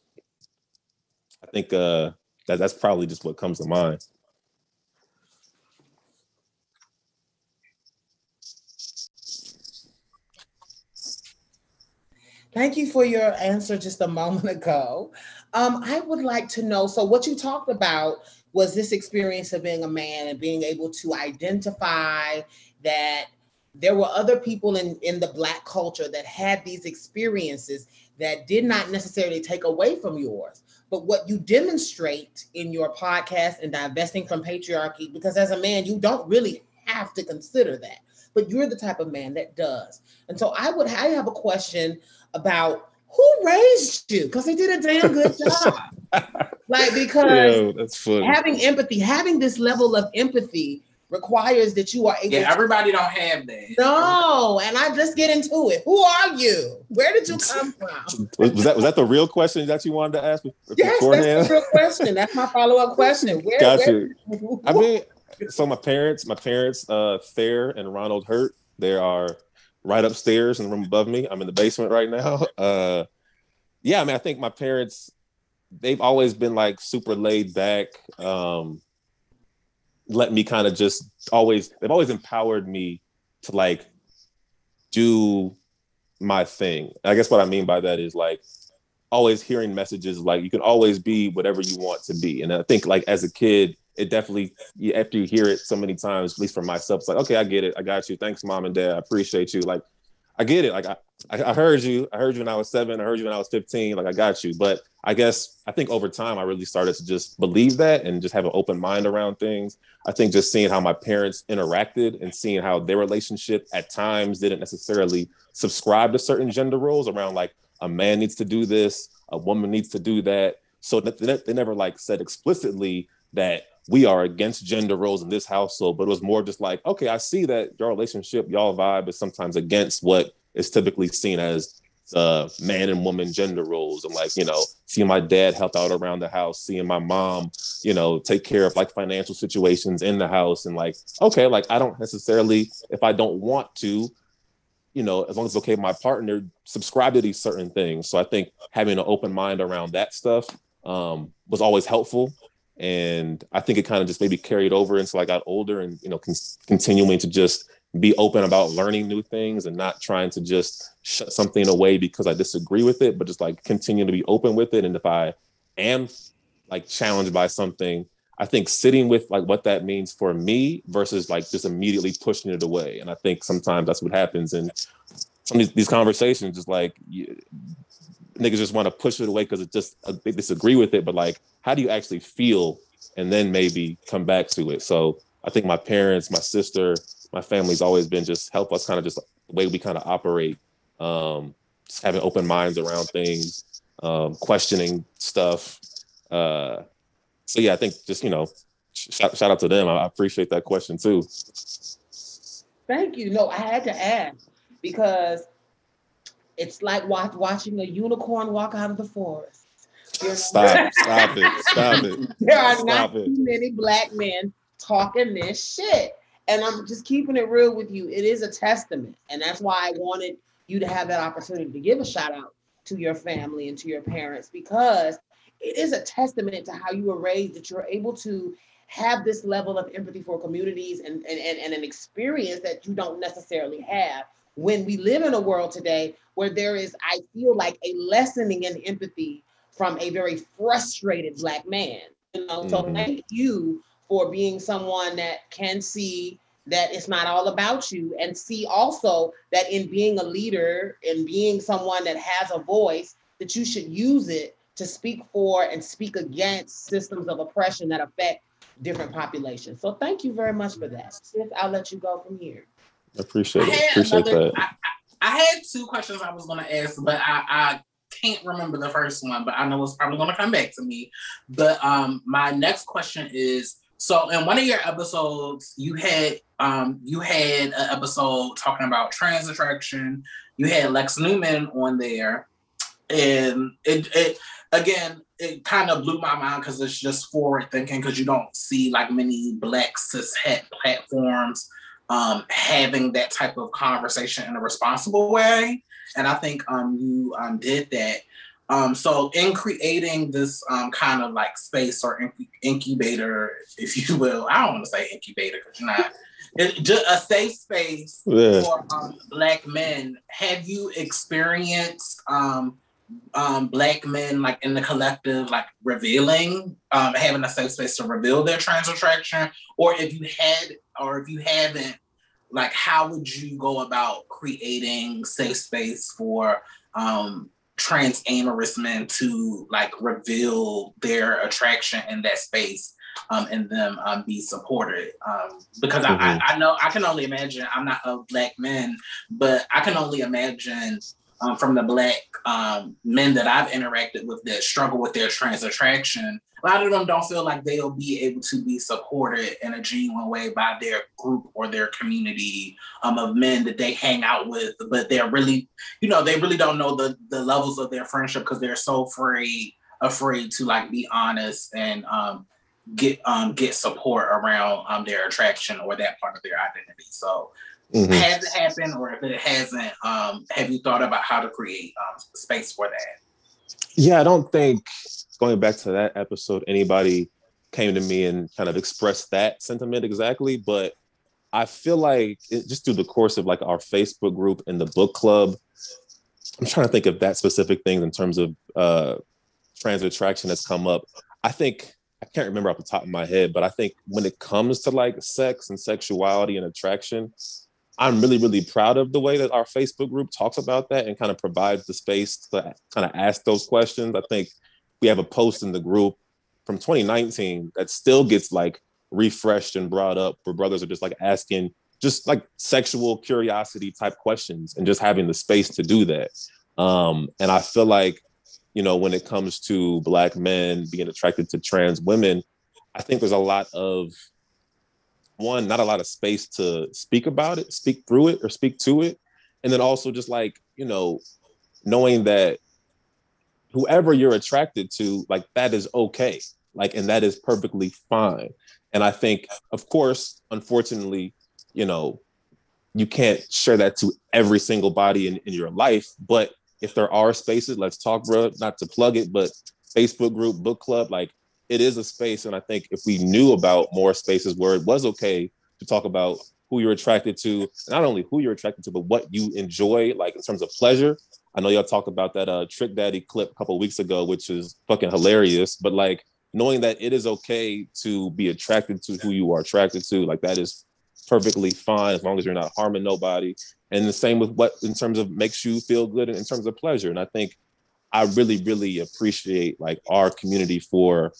I think uh, that that's probably just what comes to mind. Thank you for your answer just a moment ago. Um, I would like to know so, what you talked about was this experience of being a man and being able to identify that there were other people in, in the black culture that had these experiences that did not necessarily take away from yours. But what you demonstrate in your podcast and divesting from patriarchy because as a man you don't really have to consider that but you're the type of man that does. And so i would i have a question about who raised you because they did a damn good job like because Yo, that's funny. having empathy, having this level of empathy requires that you are able Yeah, everybody don't have that. No, and I just get into it. Who are you? Where did you come from? Was that was that the real question that you wanted to ask yes, beforehand? That's the real question. That's my follow-up question. Where, gotcha. Where, I mean, so my parents, my parents, uh Fair and Ronald Herte, they are right upstairs in the room above me. I'm in the basement right now. Uh yeah, I mean, I think my parents they've always been like super laid back. Um, let me kind of just always they've always empowered me to like do my thing. I guess what I mean by that is like always hearing messages like you can always be whatever you want to be. And I think like as a kid, it definitely after you hear it so many times, at least for myself, it's like, okay, I get it. I got you. Thanks, mom and dad. I appreciate you. Like, I get it. Like I, I heard you. I heard you when I was seven. I heard you when I was 15. Like I got you. But I guess I think over time I really started to just believe that and just have an open mind around things. I think just seeing how my parents interacted and seeing how their relationship at times didn't necessarily subscribe to certain gender roles around like a man needs to do this, a woman needs to do that. So they never like said explicitly that we are against gender roles in this household, but it was more just like, okay, I see that your relationship, y'all vibe is sometimes against what is typically seen as uh, man and woman gender roles. And like, you know, seeing my dad help out around the house, seeing my mom, you know, take care of like financial situations in the house. And like, okay, like I don't necessarily, if I don't want to, you know, as long as okay, my partner subscribe to these certain things. So I think having an open mind around that stuff um, was always helpful and I think it kind of just maybe carried over until I got older and you know con- continuing to just be open about learning new things and not trying to just shut something away because I disagree with it, but just like continue to be open with it. And if I am like challenged by something, I think sitting with like what that means for me versus like just immediately pushing it away. And I think sometimes that's what happens in some of these, these conversations, just like you, niggas just want to push it away because it just uh, they disagree with it. But like, how do you actually feel, and then maybe come back to it? So I think my parents, my sister, my family's always been just help us kind of just the way we kind of operate, um, just having open minds around things, um, questioning stuff. Uh, so yeah, I think just you know, shout, shout out to them. I, I appreciate that question too. Thank you. No, I had to ask because it's like watch, watching a unicorn walk out of the forest. Stop, stop it, stop it. There are stop not it. too many black men talking this shit. And I'm just keeping it real with you. It is a testament. And that's why I wanted you to have that opportunity to give a shout out to your family and to your parents because it is a testament to how you were raised that you're able to have this level of empathy for communities and, and, and, and an experience that you don't necessarily have when we live in a world today where there is, I feel like, a lessening in empathy from a very frustrated Black man. You know, mm-hmm. so thank you for being someone that can see that it's not all about you and see also that in being a leader and being someone that has a voice that you should use it to speak for and speak against systems of oppression that affect different populations. So thank you very much for that. Sis, I'll let you go from here. Appreciate it. Appreciate another, that. I, I, I, had two questions I was going to ask, but I, I can't remember the first one, but I know it's probably going to come back to me. But um, my next question is so in one of your episodes, you had um, you had an episode talking about trans attraction. You had Lex Newman on there, and it, it again it kind of blew my mind because it's just forward thinking because you don't see like many black cis het platforms um, having that type of conversation in a responsible way. And I think um, you um, did that. Um, so in creating this um, kind of like space or incubator, if you will, I don't want to say incubator because you're not. It, just a safe space yeah. for um, black men. Have you experienced um, um, black men like in the collective like revealing um, having a safe space to reveal their trans attraction or if you had or if you haven't like how would you go about creating safe space for um, trans amorous men to like reveal their attraction in that space um, and them um, be supported um, because mm-hmm. I, I, know I can only imagine I'm not a black man but I can only imagine um, from the black um, men that I've interacted with that struggle with their trans attraction a lot of them don't feel like they'll be able to be supported in a genuine way by their group or their community um, of men that they hang out with. But they're really, you know, they really don't know the the levels of their friendship because they're so afraid afraid to like be honest and um, get um, get support around um, their attraction or that part of their identity. So. Mm-hmm. Has it happened, or if it hasn't, um, have you thought about how to create um, space for that? Yeah, I don't think going back to that episode, anybody came to me and kind of expressed that sentiment exactly, but I feel like it, just through the course of like our Facebook group and the book club, I'm trying to think of that specific thing in terms of uh, trans attraction that's come up. I think I can't remember off the top of my head, but I think when it comes to like sex and sexuality and attraction, I'm really, really proud of the way that our Facebook group talks about that and kind of provides the space to kind of ask those questions. I think we have a post in the group from 2019 that still gets like refreshed and brought up where brothers are just like asking just like sexual curiosity type questions and just having the space to do that. Um, and I feel like, you know, when it comes to black men being attracted to trans women, I think there's a lot of one, not a lot of space to speak about it, speak through it, or speak to it. And then also just like, you know, knowing that whoever you're attracted to, like that is okay. Like, and that is perfectly fine. And I think, of course, unfortunately, you know, you can't share that to every single body in, in your life. But if there are spaces, let's talk, Bruh, not to plug it, but Facebook group, book club, like it is a space. And I think if we knew about more spaces where it was okay to talk about who you're attracted to, not only who you're attracted to, but what you enjoy, like in terms of pleasure. I know y'all talked about that uh, Trick Daddy clip a couple weeks ago, which is fucking hilarious. But like knowing that it is okay to be attracted to who you are attracted to, like that is perfectly fine as long as you're not harming nobody. And the same with what in terms of makes you feel good in terms of pleasure. And I think I really, really appreciate like our community for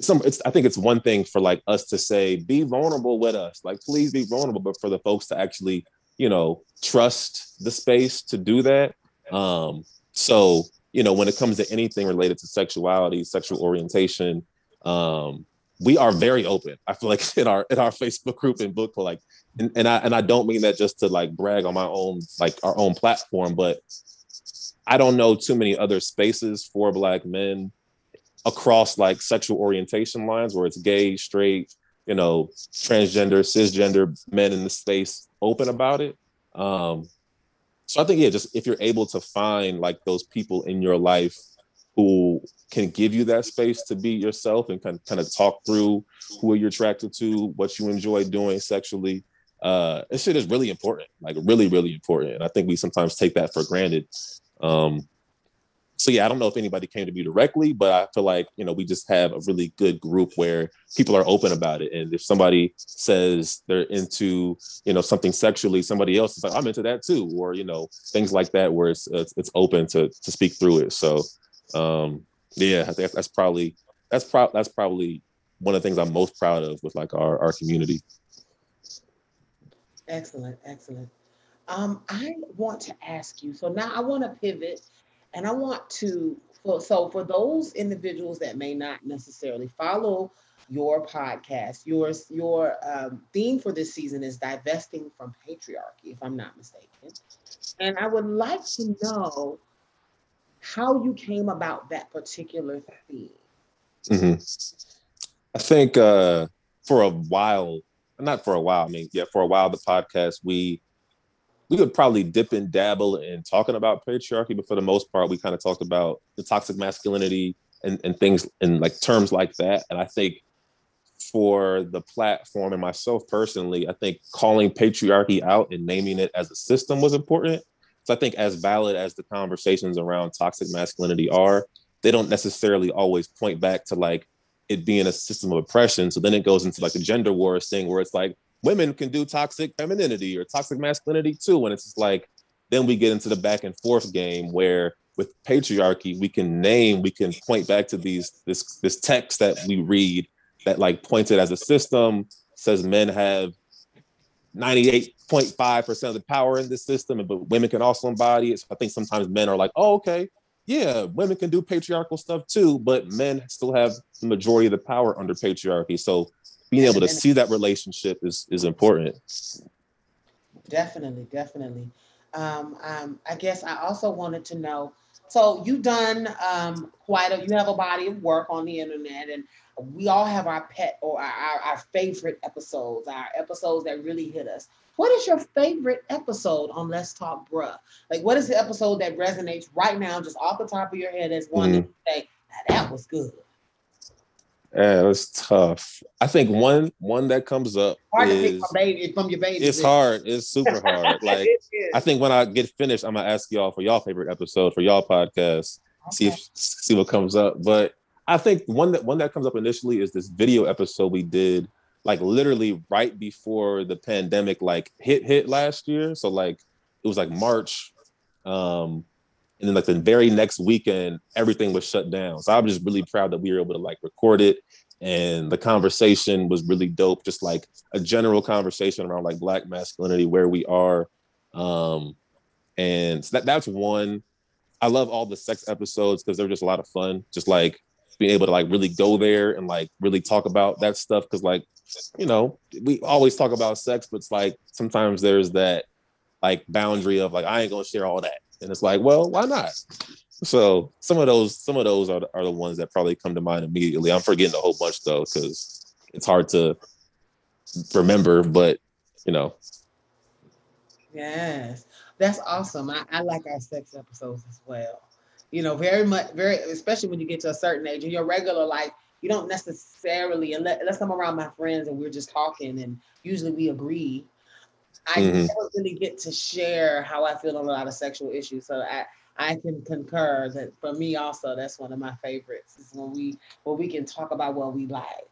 some it's I think it's one thing for like us to say, be vulnerable with us. Like please be vulnerable, but for the folks to actually, you know, trust the space to do that. Um, so you know, when it comes to anything related to sexuality, sexual orientation, um, we are very open. I feel like in our in our Facebook group and book like, and, and I and I don't mean that just to like brag on my own like our own platform, but I don't know too many other spaces for Black men across like sexual orientation lines where it's gay, straight, you know, transgender, cisgender men in the space open about it. Um, so I think yeah, just if you're able to find like those people in your life who can give you that space to be yourself and kind kind of talk through who you're attracted to, what you enjoy doing sexually. Uh, this shit is really important, like really, really important. And I think we sometimes take that for granted. Um, so yeah, I don't know if anybody came to me directly, but I feel like you know we just have a really good group where people are open about it. And if somebody says they're into you know something sexually, somebody else is like I'm into that too, or you know things like that, where it's it's, it's open to to speak through it. So um, yeah, I think that's probably that's pro- that's probably one of the things I'm most proud of with like our our community. Excellent, excellent. Um, I want to ask you. So now I want to pivot and I want to, so for those individuals that may not necessarily follow your podcast, yours, your um, theme for this season is divesting from patriarchy, if I'm not mistaken. And I would like to know how you came about that particular theme. Mm-hmm. I think uh, for a while, not for a while, I mean, yeah, for a while, the podcast, we we could probably dip and dabble in talking about patriarchy, but for the most part, we kind of talked about the toxic masculinity and, and things and like terms like that. And I think for the platform and myself personally, I think calling patriarchy out and naming it as a system was important. So I think as valid as the conversations around toxic masculinity are, they don't necessarily always point back to like it being a system of oppression. So then it goes into like the gender wars thing where it's like, women can do toxic femininity or toxic masculinity too. And it's just like, then we get into the back and forth game where with patriarchy, we can name, we can point back to these this this text that we read that like points it as a system, says men have 98.5% of the power in this system, but women can also embody it. So I think sometimes men are like, oh, okay, yeah, women can do patriarchal stuff too, but men still have the majority of the power under patriarchy. So being able to see that relationship is is important. Definitely, definitely. Um, um, I guess I also wanted to know. So you've done um, quite a. You have a body of work on the internet, and we all have our pet or our, our, our favorite episodes, our episodes that really hit us. What is your favorite episode on Let's Talk Bruh? Like, what is the episode that resonates right now, just off the top of your head, as one mm-hmm. that say that was good? Yeah, it's tough. I think one one that comes up hard is, to pick from, baby, from your baby. It's hard. It's super hard. Like I think when I get finished, I'm gonna ask y'all for y'all favorite episode for y'all podcast. Okay. See if see what comes up. But I think one that one that comes up initially is this video episode we did like literally right before the pandemic like hit hit last year. So like it was like March. Um and then like the very next weekend, everything was shut down. So I'm just really proud that we were able to like record it. And the conversation was really dope, just like a general conversation around like black masculinity, where we are. Um, and that, that's one. I love all the sex episodes because they're just a lot of fun. Just like being able to like really go there and like really talk about that stuff. Cause like, you know, we always talk about sex, but it's like sometimes there's that like boundary of like, I ain't gonna share all that. And it's like, well, why not? So some of those, some of those are, are the ones that probably come to mind immediately. I'm forgetting a whole bunch though, because it's hard to remember, but you know. Yes, that's awesome. I, I like our sex episodes as well. You know, very much, very especially when you get to a certain age in your regular life, you don't necessarily unless, unless I'm around my friends and we're just talking, and usually we agree. I mm-hmm. never really get to share how I feel on a lot of sexual issues. So I, I can concur that for me also that's one of my favorites is when we when we can talk about what we like.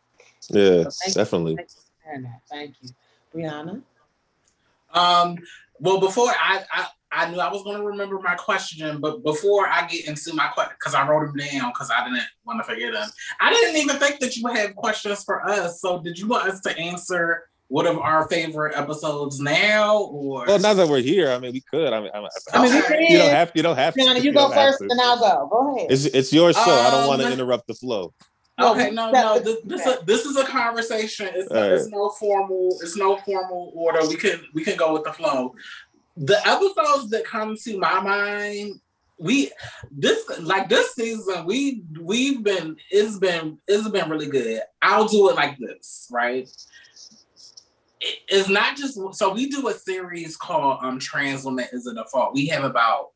Yeah, so definitely. You, thank, you thank you, Brianna. Um. Well, before I, I I knew I was going to remember my question, but before I get into my question, because I wrote them down because I didn't want to forget them. I didn't even think that you had questions for us. So, did you want us to answer one of our favorite episodes now, or well, now that we're here, I mean, we could. I mean, I, I mean, okay. you don't have you don't have to. you, go first, and I'll go. Go ahead. It's it's your show. Um, I don't want to um, interrupt the flow. Okay, no, no. This, this, a, this is a conversation. It's, right. it's no formal. It's no formal order. We can we can go with the flow. The episodes that come to my mind we this like this season we we've been it's been it's been really good i'll do it like this right it's not just so we do a series called um trans women is a default we have about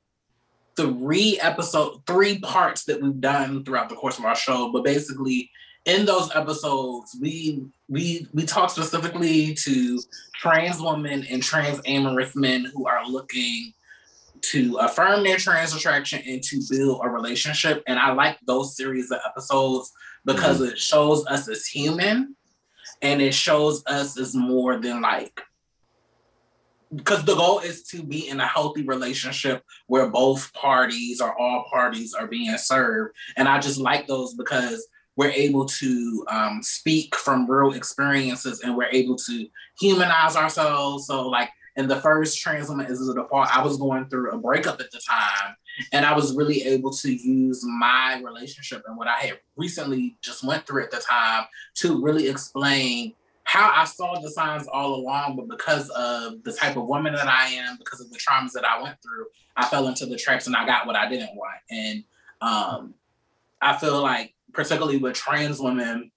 three episode three parts that we've done throughout the course of our show. But basically in those episodes we we we talk specifically to trans women and trans amorous men who are looking to affirm their trans attraction and to build a relationship. And i like those series of episodes because mm-hmm. it shows us as human and it shows us is more than like because the goal is to be in a healthy relationship where both parties or all parties are being served. And i just like those because we're able to um, speak from real experiences and we're able to humanize ourselves. So like in the first trans woman is a default i was going through a breakup at the time and I was really able to use my relationship and what I had recently just went through at the time to really explain how I saw the signs all along, but because of the type of woman that I am, because of the traumas that I went through, I fell into the traps and I got what I didn't want. And um, I feel like, particularly with trans women,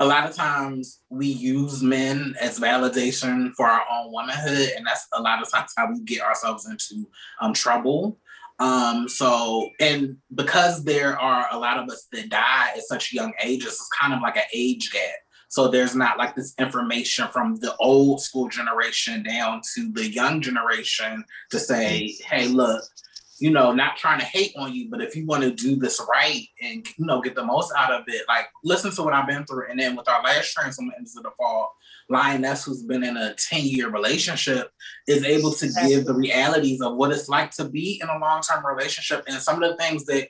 a lot of times we use men as validation for our own womanhood, and that's a lot of times how we get ourselves into um, trouble. Um, so, and because there are a lot of us that die at such young ages, it's kind of like an age gap. So there's not like this information from the old school generation down to the young generation to say, hey, look, you know, not trying to hate on you, but if you want to do this right and you know get the most out of it, like listen to what I've been through. And then with our last transformation into the fall, lioness who's been in a 10 year relationship is able to give the realities of what it's like to be in a long-term relationship. And some of the things that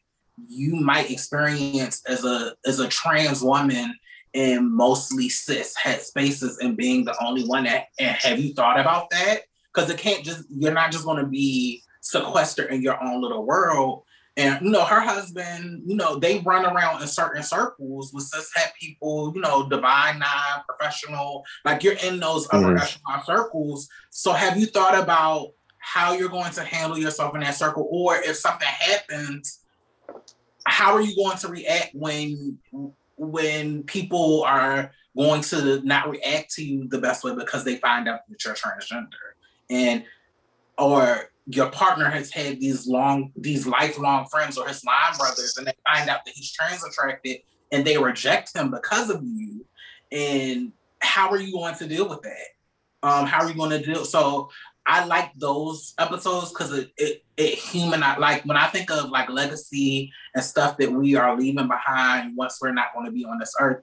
you might experience as a as a trans woman in mostly cis het spaces and being the only one that and have you thought about that? Because it can't just you're not just going to be sequestered in your own little world and you know, her husband, you know, they run around in certain circles with cis het people, you know, divine nine, professional, like you're in those mm-hmm. upper echelon circles. So have you thought about how you're going to handle yourself in that circle? Or if something happens, how are you going to react when when people are going to not react to you the best way because they find out that you're transgender? And or your partner has had these long, these lifelong friends or his line brothers, and they find out that he's trans attracted and they reject him because of you. And how are you going to deal with that? Um, how are you going to deal? So I like those episodes because it, it it humanized. Like when I think of like legacy and stuff that we are leaving behind once we're not going to be on this earth,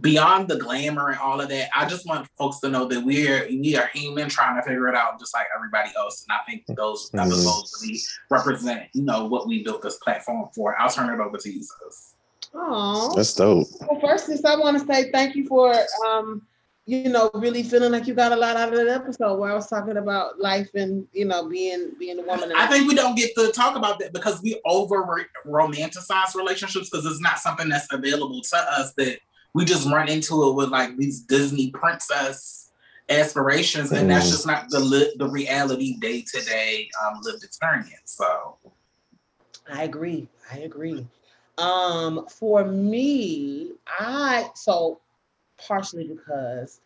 beyond the glamour and all of that, I just want folks to know that we're we are human trying to figure it out just like everybody else. And I think those mm-hmm. episodes really represent, you know, what we built this platform for. I'll turn it over to you, sis. Oh, that's dope. Well, first, I want to say thank you for um you know, really feeling like you got a lot out of that episode where I was talking about life and you know being being a woman. I think we don't get to talk about that because we over romanticize relationships because it's not something that's available to us that we just run into it with like these Disney princess aspirations, and mm. that's just not the li- the reality day to day lived experience. So, I agree. I agree. Um, for me, I so partially because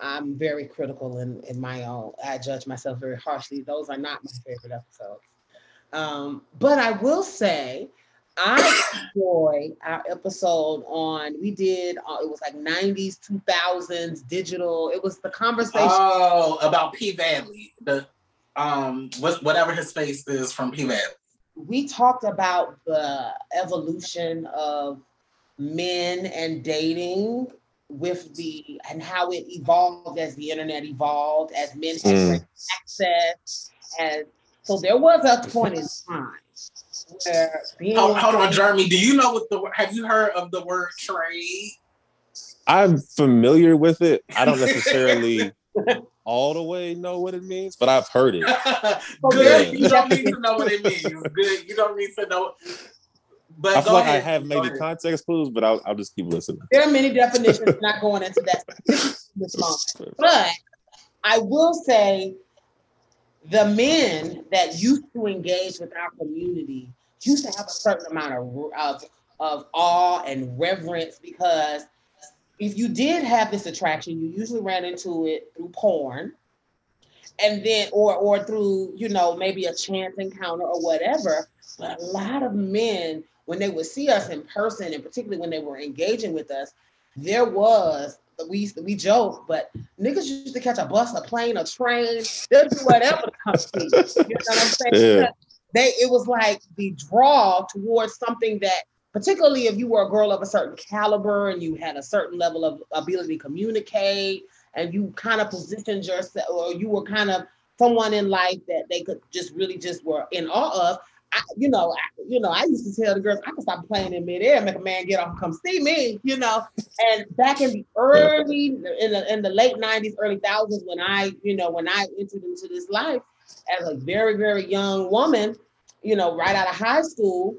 I'm very critical in, in my own, I judge myself very harshly. Those are not my favorite episodes. Um, but I will say, I enjoy our episode on, we did, uh, it was like 90s, 2000s, digital. It was the conversation. Oh, about P Valley, the, um, whatever his face is from P Valley. We talked about the evolution of men and dating with the and how it evolved as the internet evolved, as men had mm. access, and so there was a point in time where being hold, hold on, Jeremy. Do you know what the have you heard of the word trade? I'm familiar with it. I don't necessarily all the way know what it means, but I've heard it. Good. You don't need to know what it means. Good. You don't need to know. But I feel like ahead. I have maybe context clues, but I'll, I'll just keep listening. There are many definitions not going into that this moment. But I will say the men that used to engage with our community used to have a certain amount of, of, of awe and reverence because if you did have this attraction, you usually ran into it through porn and then or or through you know maybe a chance encounter or whatever. But a lot of men when they would see us in person, and particularly when they were engaging with us, there was we we joke, but niggas used to catch a bus, a plane, a train, they'll do whatever to come see. You know what I'm saying? Yeah. They it was like the draw towards something that, particularly if you were a girl of a certain caliber and you had a certain level of ability to communicate, and you kind of positioned yourself, or you were kind of someone in life that they could just really just were in awe of. You know, I, you know, I used to tell the girls I can stop playing in midair, make a man get off and come see me, you know. And back in the early, in the in the late '90s, early thousands, when I, you know, when I entered into this life as a very, very young woman, you know, right out of high school,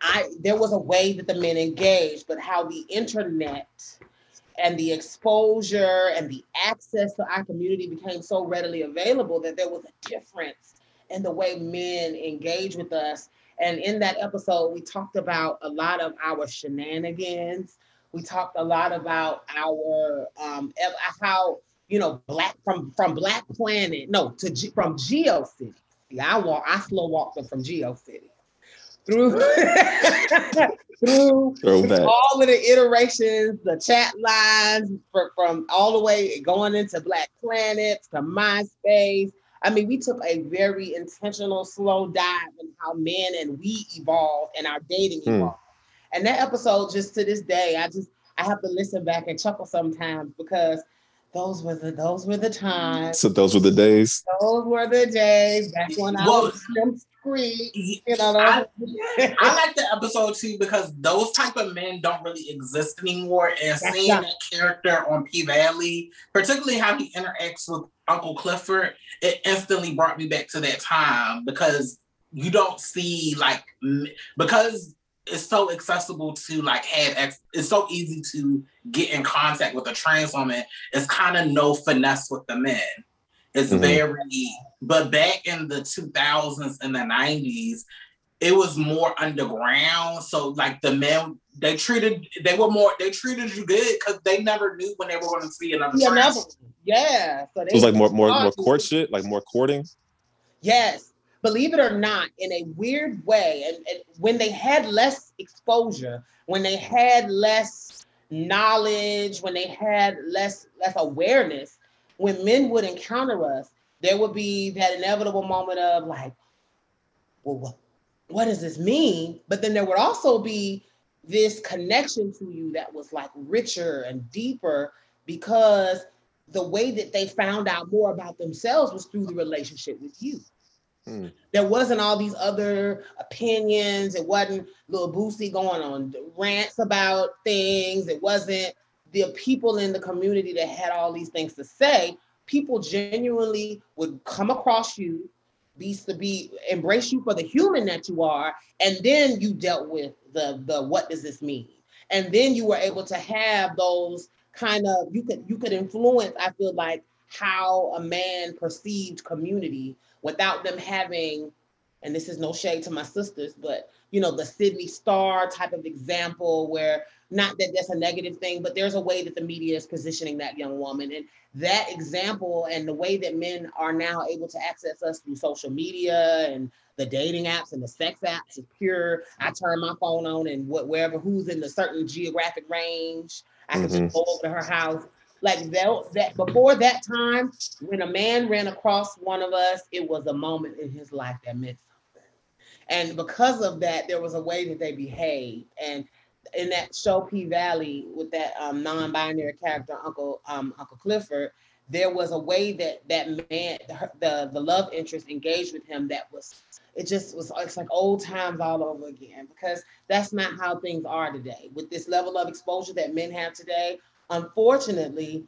I there was a way that the men engaged, but how the internet and the exposure and the access to our community became so readily available that there was a difference and the way men engage with us. And in that episode, we talked about a lot of our shenanigans. We talked a lot about our um, how you know black from from Black Planet no to G, from Geo City. See, I walk I slow walked them from Geo City through through, all of the iterations, the chat lines for, from all the way going into Black Planet to MySpace I mean, we took a very intentional, slow dive in how men and we evolved and our dating hmm. evolved. And that episode, just to this day, I just I have to listen back and chuckle sometimes because those were the those were the times. So those were the days. Those were the days back when I well, was free. You know, I, I, like the episode too because those type of men don't really exist anymore. And That's seeing that character on P Valley, particularly how he interacts with Uncle Clifford, it instantly brought me back to that time because you don't see like because it's so accessible to like have ex- it's so easy to get in contact with a trans woman. It's kind of no finesse with the men. It's mm-hmm. very but back in the 2000s and the 90s, it was more underground. So like the men they treated they were more they treated you good because they never knew when they were going to see another. Yeah, never. Yeah. So it was like more more more court shit, like more courting. Yes believe it or not, in a weird way, and, and, when they had less exposure, when they had less knowledge, when they had less less awareness, when men would encounter us, there would be that inevitable moment of like, well, what, what does this mean? But then there would also be this connection to you that was like richer and deeper because the way that they found out more about themselves was through the relationship with you. Mm. There wasn't all these other opinions. It wasn't Lil Boosie going on rants about things. It wasn't the people in the community that had all these things to say. People genuinely would come across you, be to be embrace you for the human that you are, and then you dealt with the the what does this mean, and then you were able to have those kind of you could you could influence. I feel like how a man perceived community without them having, and this is no shade to my sisters, but you know the Sidney Starr type of example where not that that's a negative thing, but there's a way that the media is positioning that young woman. And that example and the way that men are now able to access us through social media and the dating apps and the sex apps is pure. I turn my phone on and what wherever who's in the certain geographic range, I can mm-hmm. just go over to her house. Like that, that before that time, when a man ran across one of us, it was a moment in his life that meant something. And because of that, there was a way that they behaved. And in that show P Valley with that um, non-binary character Uncle um, Uncle Clifford, there was a way that that man, the the love interest, engaged with him. That was it. Just was it's like old times all over again because that's not how things are today. With this level of exposure that men have today, unfortunately,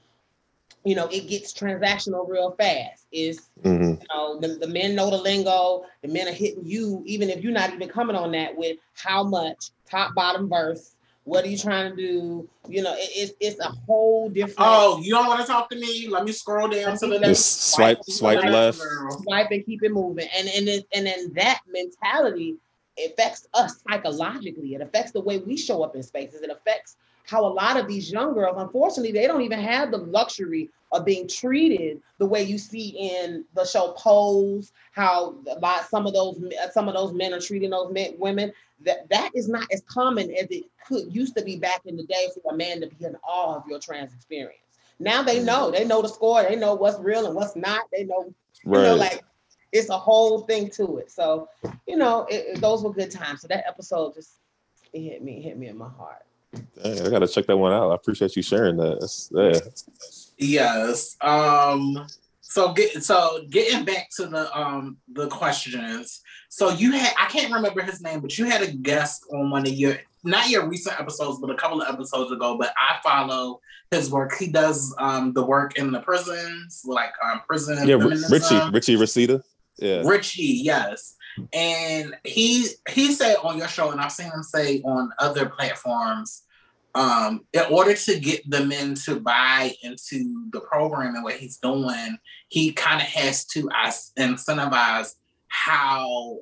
you know, it gets transactional real fast. Is mm-hmm. you know, the, the men know the lingo, the men are hitting you, even if you're not even coming on that with how much top bottom verse. What are you trying to do? You know, it, it's it's a whole different. Oh, you don't want to talk to me? Let me scroll down to the next. Swipe, swipe, swipe left. Swipe and keep it moving, and and it, and then that mentality affects us psychologically. It affects the way we show up in spaces. It affects how a lot of these young girls, unfortunately, they don't even have the luxury of being treated the way you see in the show Pose. How a lot some of those some of those men are treating those men, women. That that is not as common as it could used to be back in the day for a man to be in awe of your trans experience. Now they know. They know the score. They know what's real and what's not. They know. Right. You know, like it's a whole thing to it. So, you know, it, it, those were good times. So that episode just it hit me, hit me in my heart. Dang, I gotta check that one out. I appreciate you sharing that. Yeah. Yes. Um. So get so getting back to the um the questions. So you had I can't remember his name, but you had a guest on one of your not your recent episodes, but a couple of episodes ago. But I follow his work. He does um the work in the prisons, like um prison. Yeah, Richie Richie Reseda. Yeah, Richie. Yes. And he he said on your show, and I've seen him say on other platforms, um, in order to get the men to buy into the program and what he's doing, he kind of has to incentivize how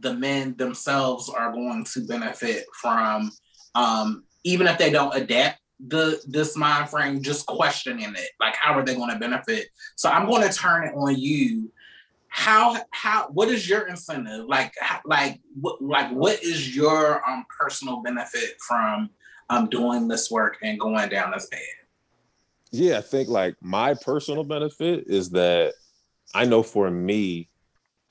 the men themselves are going to benefit from, um, even if they don't adapt the this mind frame, just questioning it, like how are they going to benefit? So I'm going to turn it on you how how what is your incentive? Like like what like what is your um personal benefit from um doing this work and going down this path? Yeah i think like my personal benefit is that i know for me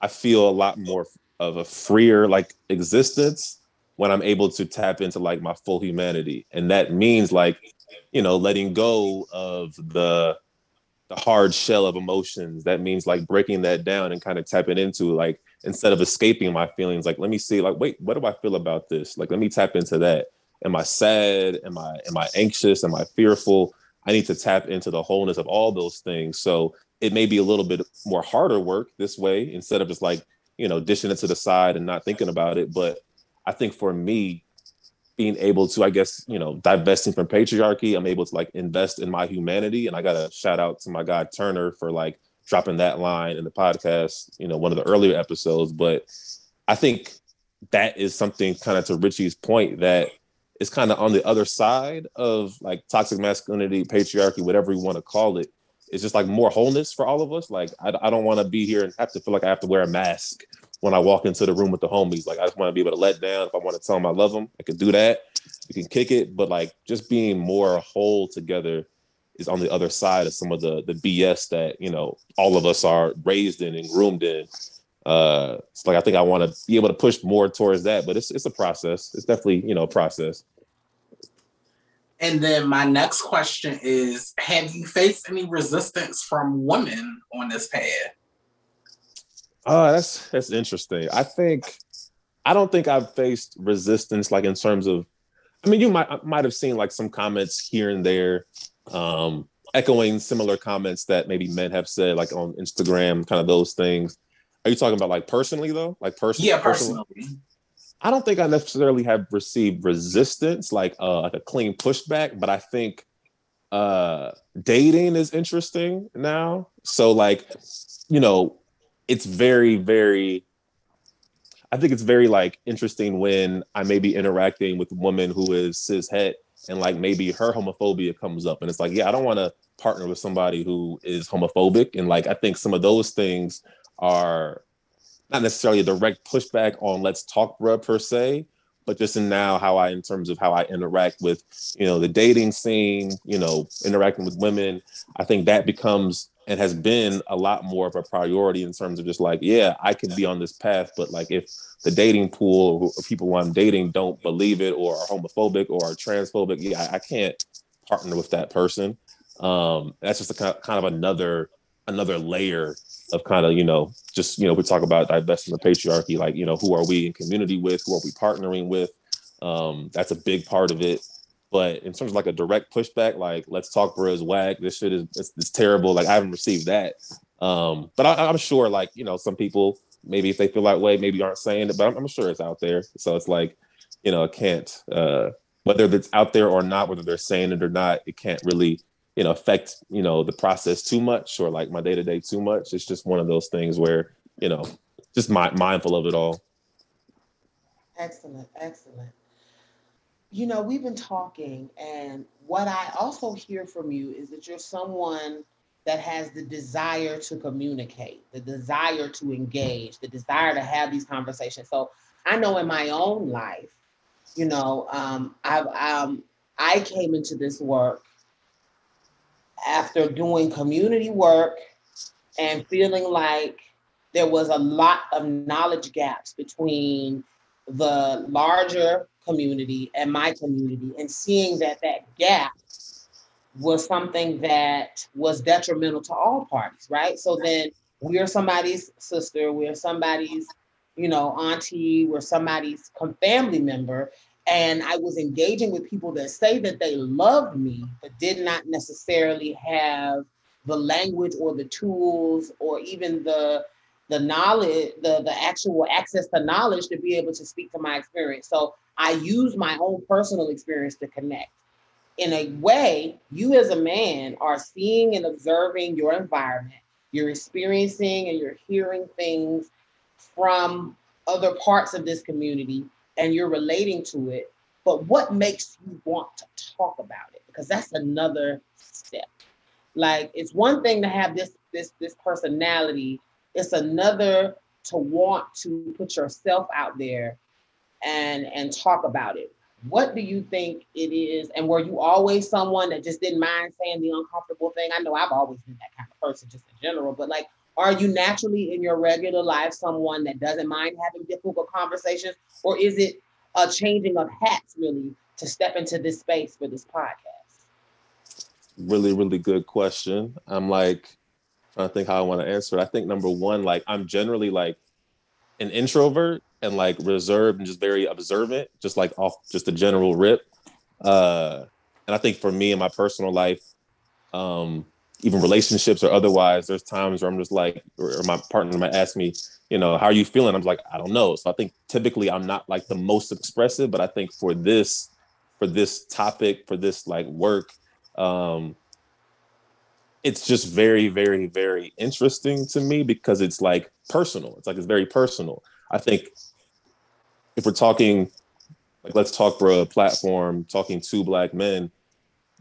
i feel a lot more of a freer like existence when i'm able to tap into like my full humanity. And that means like you know letting go of the the hard shell of emotions. That means like breaking that down and kind of tapping into like instead of escaping my feelings, like let me see, like, wait, what do I feel about this? Like let me tap into that. Am I sad? Am I am I anxious? Am I fearful? I need to tap into the wholeness of all those things. So it may be a little bit more harder work this way instead of just like, you know, dishing it to the side and not thinking about it. But I think for me, being able to, I guess, you know, divesting from patriarchy, I'm able to like invest in my humanity. And I got to shout out to my guy Turner for like dropping that line in the podcast, you know, one of the earlier episodes. But I think that is something kind of to Richie's point that is kind of on the other side of like toxic masculinity, patriarchy, whatever you want to call it. It's just like more wholeness for all of us. Like, I, I don't want to be here and have to feel like I have to wear a mask when I walk into the room with the homies. Like I just want to be able to let down. If I want to tell them I love them, I can do that. We can kick it, but like just being more whole together is on the other side of some of the the BS that you know all of us are raised in and groomed in. Uh, like I think I want to be able to push more towards that, but it's it's a process. It's definitely you know a process. And then my next question is: Have you faced any resistance from women on this path? Oh, that's that's interesting. I think I don't think I've faced resistance like in terms of. I mean, you might might have seen like some comments here and there, um, echoing similar comments that maybe men have said, like on Instagram, kind of those things. Are you talking about like personally though? Like personally? Yeah, personally. personally. I don't think I necessarily have received resistance, like uh, like a clean pushback, but I think uh, dating is interesting now. So like, you know, it's very very. I think it's very like interesting when I may be interacting with a woman who is cis het and like maybe her homophobia comes up and it's like yeah I don't want to partner with somebody who is homophobic and like I think some of those things are not necessarily a direct pushback on let's talk bruh per se, but just in now how I in terms of how I interact with, you know, the dating scene, you know, interacting with women, I think that becomes and has been a lot more of a priority in terms of just like, yeah, I can be on this path, but like if the dating pool of people I'm dating don't believe it or are homophobic or are transphobic, yeah, I, can't partner with that person. Um, that's just a kind of another another layer of kind of you know just you know we talk about divesting the patriarchy like you know who are we in community with? Who are we partnering with? Um that's a big part of it but in terms of like a direct pushback like let's talk bruh's whack this shit is it's, it's, terrible like i haven't received that um but I, am sure like you know some people maybe if they feel that way maybe aren't saying it but I'm, I'm sure it's out there so it's like you know it can't uh whether it's out there or not whether they're saying it or not it can't really you know affect you know the process too much or like my day to day too much. It's just one of those things where you know just my, mindful of it all. Excellent, excellent. You know, we've been talking, and what I also hear from you is that you're someone that has the desire to communicate, the desire to engage, the desire to have these conversations. So I know in my own life, you know, um, I've um, I came into this work after doing community work and feeling like there was a lot of knowledge gaps between the larger community and my community and seeing that that gap was something that was detrimental to all parties right so then we're somebody's sister we're somebody's you know auntie we're somebody's family member and I was engaging with people that say that they loved me, but did not necessarily have the language or the tools or even the the knowledge, the, the actual access to knowledge to be able to speak to my experience. So I use my own personal experience to connect. In a way, you as a man are seeing and observing your environment. You're experiencing and you're hearing things from other parts of this community and you're relating to it, but what makes you want to talk about it? Because that's another step. Like it's one thing to have this this this personality, it's another to want to put yourself out there and and talk about it. What do you think it is? And were you always someone that just didn't mind saying the uncomfortable thing? I know I've always been that kind of person just in general, but like are you naturally in your regular life someone that doesn't mind having difficult conversations? Or is it a changing of hats really to step into this space for this podcast? Really, really good question. I'm like trying to think how I want to answer it. I think number one, like I'm generally like an introvert and like reserved and just very observant, just like off just a general rip. Uh, and I think for me in my personal life, um, even relationships or otherwise, there's times where I'm just like, or my partner might ask me, you know, how are you feeling? I'm like, I don't know. So I think typically I'm not like the most expressive, but I think for this, for this topic, for this like work, um, it's just very, very, very interesting to me because it's like personal. It's like it's very personal. I think if we're talking, like, let's talk for a platform, talking to black men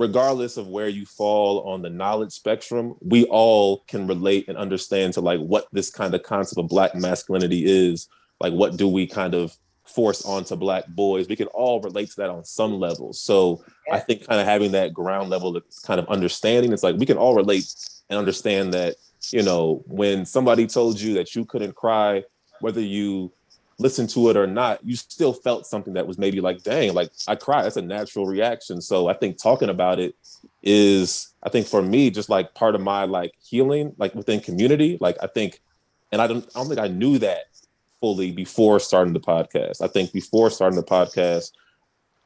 regardless of where you fall on the knowledge spectrum, we all can relate and understand to like what this kind of concept of black masculinity is. Like, what do we kind of forced onto black boys. We can all relate to that on some level. So I think kind of having that ground level of kind of understanding, it's like we can all relate and understand that, you know, when somebody told you that you couldn't cry, whether you listen to it or not, you still felt something that was maybe like, dang, like I cry. That's a natural reaction. So I think talking about it is, I think for me, just like part of my like healing, like within community. Like I think, and I don't, I don't think I knew that fully before starting the podcast. I think before starting the podcast,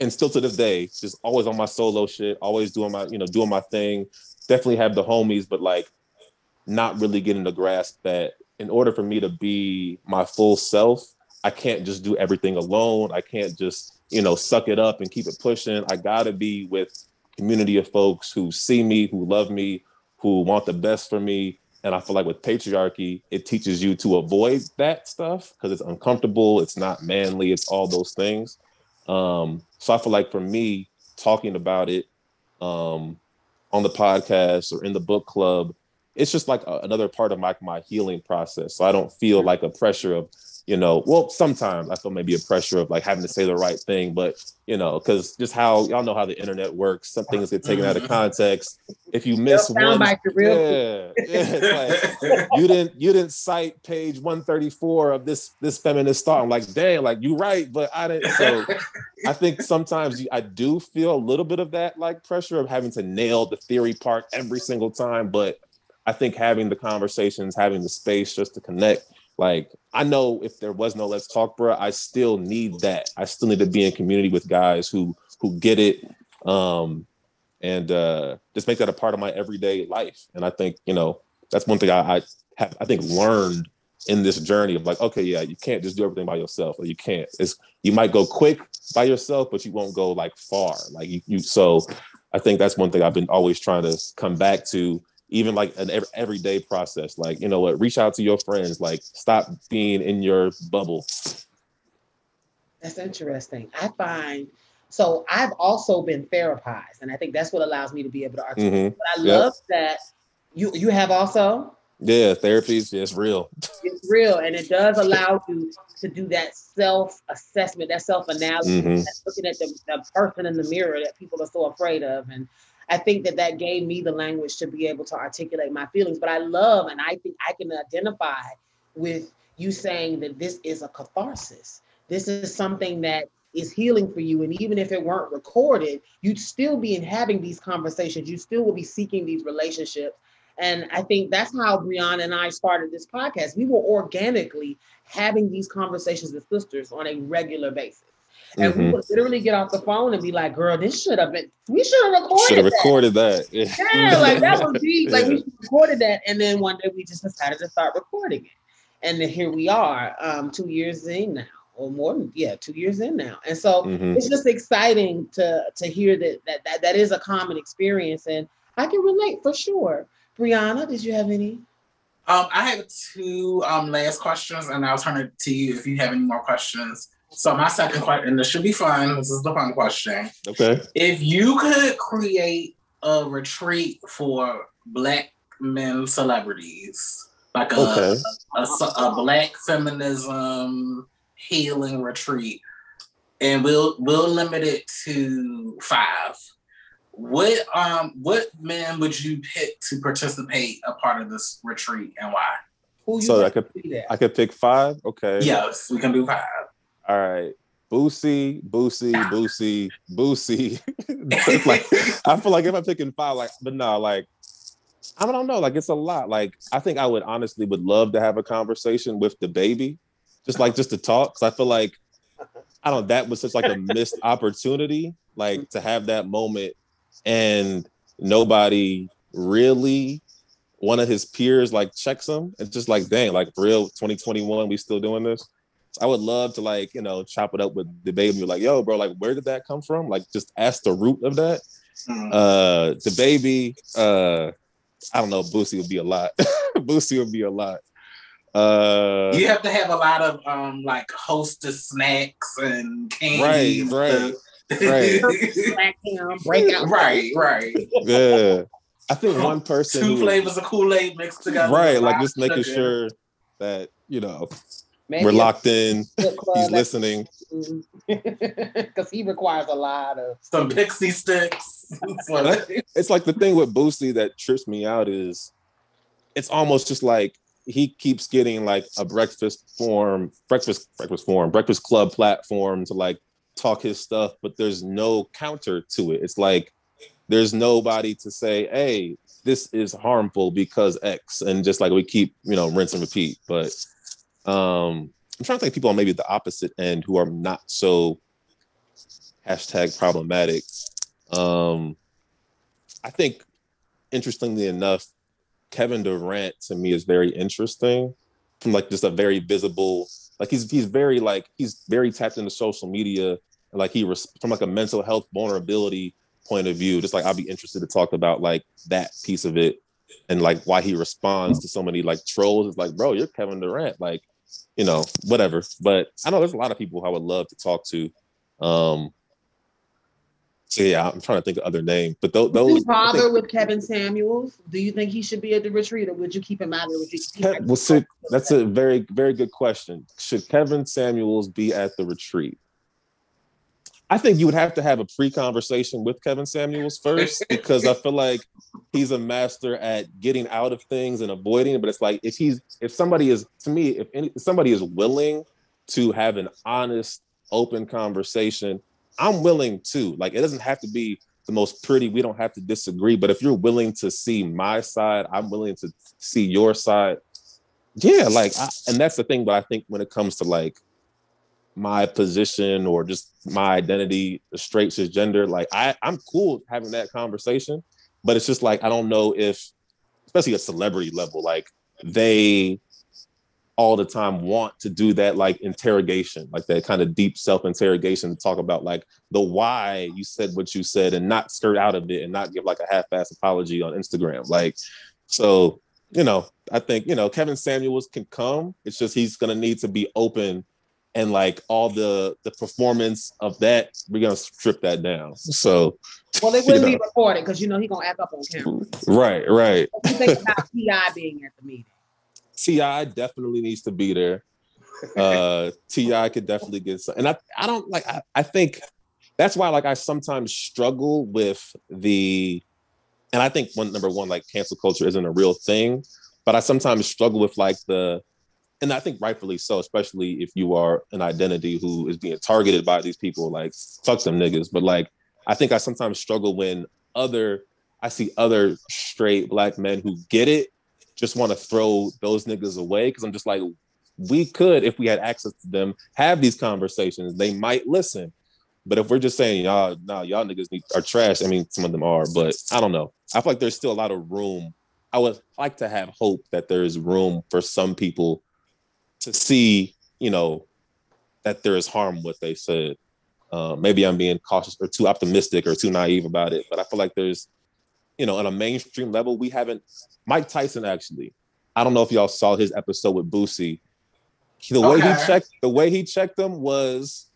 and still to this day, just always on my solo shit, always doing my, you know, doing my thing. Definitely have the homies, but like not really getting the grasp that in order for me to be my full self, I can't just do everything alone. I can't just, you know, suck it up and keep it pushing. I gotta be with community of folks who see me, who love me, who want the best for me. And I feel like with patriarchy, it teaches you to avoid that stuff because it's uncomfortable, it's not manly, it's all those things. Um, so I feel like for me, talking about it um, on the podcast or in the book club, it's just like a, another part of my my healing process. So I don't feel like a pressure of you know, well, sometimes I feel maybe a pressure of like having to say the right thing, but you know, because just how y'all know how the internet works, some things get taken out of mm-hmm. context. If you miss one, yeah, yeah like, you didn't you didn't cite page 134 of this this feminist thought. I'm like, dang, like you right, but I didn't. So I think sometimes I do feel a little bit of that like pressure of having to nail the theory part every single time, but I think having the conversations, having the space just to connect like I know if there was no Let's Talk, Bruh, I still need that. I still need to be in community with guys who who get it, um, and uh, just make that a part of my everyday life. And I think you know that's one thing I, I have I think learned in this journey of like, okay, yeah, you can't just do everything by yourself, or you can't. It's you might go quick by yourself, but you won't go like far. Like you, you so I think that's one thing I've been always trying to come back to even like an every, everyday process. Like, you know what, reach out to your friends, like stop being in your bubble. That's interesting. I find so I've also been therapized, and I think that's what allows me to be able to articulate. Mm-hmm. But I yep. love that you you have also. Yeah, therapy is it's real. It's real, and it does allow you to do that self assessment, that self analysis, mm-hmm. looking at the, the person in the mirror that people are so afraid of, and I think that that gave me the language to be able to articulate my feelings. But I love, and I think I can identify with you saying that this is a catharsis. This is something that is healing for you. And even if it weren't recorded, you'd still be in having these conversations. You still will be seeking these relationships. And I think that's how Brianna and I started this podcast. We were organically having these conversations with sisters on a regular basis. And mm-hmm. we would literally get off the phone and be like, girl, this should have been, we should have recorded Should have recorded that. Yeah. yeah, like that would be like we recorded that. And then one day we just decided to start recording it. And then here we are, um, two years in now, or more than yeah, two years in now. And so mm-hmm. it's just exciting to to hear that, that that that is a common experience. And I can relate for sure. Brianna, did you have any? Um, I have two um, last questions, and I'll turn it to you if you have any more questions. So my second question, and this should be fun. This is the fun question. Okay. If you could create a retreat for black men celebrities, like a, okay. a, a, a, black feminism healing retreat, and we'll we'll limit it to five. What um what men would you pick to participate a part of this retreat and why? Who so I could I could pick five. Okay. Yes, we can do five. All right. Boosie, Boosie, Boosie, Boosie. like I feel like if I'm picking five, like, but no, like I don't know, like it's a lot. Like I think I would honestly would love to have a conversation with DaBaby, just like just to talk. Cause I feel like I don't that was such like a missed opportunity, like to have that moment and nobody really one of his peers like checks him. It's just like, dang, like real 2021, we still doing this. I would love to like, you know, chop it up with DaBaby. Like, yo, bro, like, where did that come from? Like, just ask the root of that. Mm-hmm. Uh, DaBaby, uh, I don't know, Boosie would be a lot. Boosie would be a lot. Uh, you have to have a lot of um like hostess snacks and candy. Right, right, right. right, right. Yeah. I think one person two who, flavors of Kool-Aid mixed together. Right, like just making sugar. sure that, you know, Maybe We're locked in. He's listening. Because he requires a lot of some pixie sticks. it's like the thing with Boosie that trips me out is it's almost just like he keeps getting like a breakfast form, breakfast, breakfast form, breakfast club platform to like talk his stuff, but there's no counter to it. It's like there's nobody to say, hey, this is harmful because X, and just like we keep, you know, rinse and repeat. But um, I'm trying to think people on maybe the opposite end who are not so hashtag problematic. Um, I think interestingly enough, Kevin Durant to me is very interesting from like just a very visible, like he's he's very like he's very tapped into social media and like he res- from like a mental health vulnerability point of view. Just like I'd be interested to talk about like that piece of it and like why he responds to so many like trolls. It's like, bro, you're Kevin Durant. Like you know, whatever. But I know there's a lot of people I would love to talk to. Um, so yeah, I'm trying to think of other names, but those. Would you bother think, with Kevin Samuels? Do you think he should be at the retreat, or would you keep him out of the retreat? well, so, that's a very, very good question. Should Kevin Samuels be at the retreat? I think you would have to have a pre-conversation with Kevin Samuels first because I feel like he's a master at getting out of things and avoiding. But it's like if he's if somebody is to me if, any, if somebody is willing to have an honest, open conversation, I'm willing to. Like it doesn't have to be the most pretty. We don't have to disagree. But if you're willing to see my side, I'm willing to see your side. Yeah, like I, and that's the thing. But I think when it comes to like my position or just my identity, straight cisgender, like I, I'm cool having that conversation, but it's just like I don't know if, especially at celebrity level, like they all the time want to do that like interrogation, like that kind of deep self-interrogation to talk about like the why you said what you said and not skirt out of it and not give like a half-ass apology on Instagram. Like, so you know, I think you know Kevin Samuels can come. It's just he's gonna need to be open and like all the the performance of that, we're gonna strip that down. So well, it wouldn't be recorded because you know he's gonna act up on camera. Right, right. What do you think about T.I. being at the meeting? T.I. definitely needs to be there. Uh T.I. could definitely get some, and I I don't like I, I think that's why like I sometimes struggle with the and I think one number one, like cancel culture isn't a real thing, but I sometimes struggle with like the and I think rightfully so, especially if you are an identity who is being targeted by these people, like fuck them niggas. But like, I think I sometimes struggle when other I see other straight black men who get it, just want to throw those niggas away because I'm just like, we could, if we had access to them, have these conversations. They might listen. But if we're just saying y'all, nah, y'all niggas need, are trash. I mean, some of them are, but I don't know. I feel like there's still a lot of room. I would like to have hope that there is room for some people to see, you know, that there is harm what they said. Uh, maybe I'm being cautious or too optimistic or too naive about it, but I feel like there's, you know, on a mainstream level, we haven't. Mike Tyson actually, I don't know if y'all saw his episode with Boosie. The way okay. he checked, the way he checked them was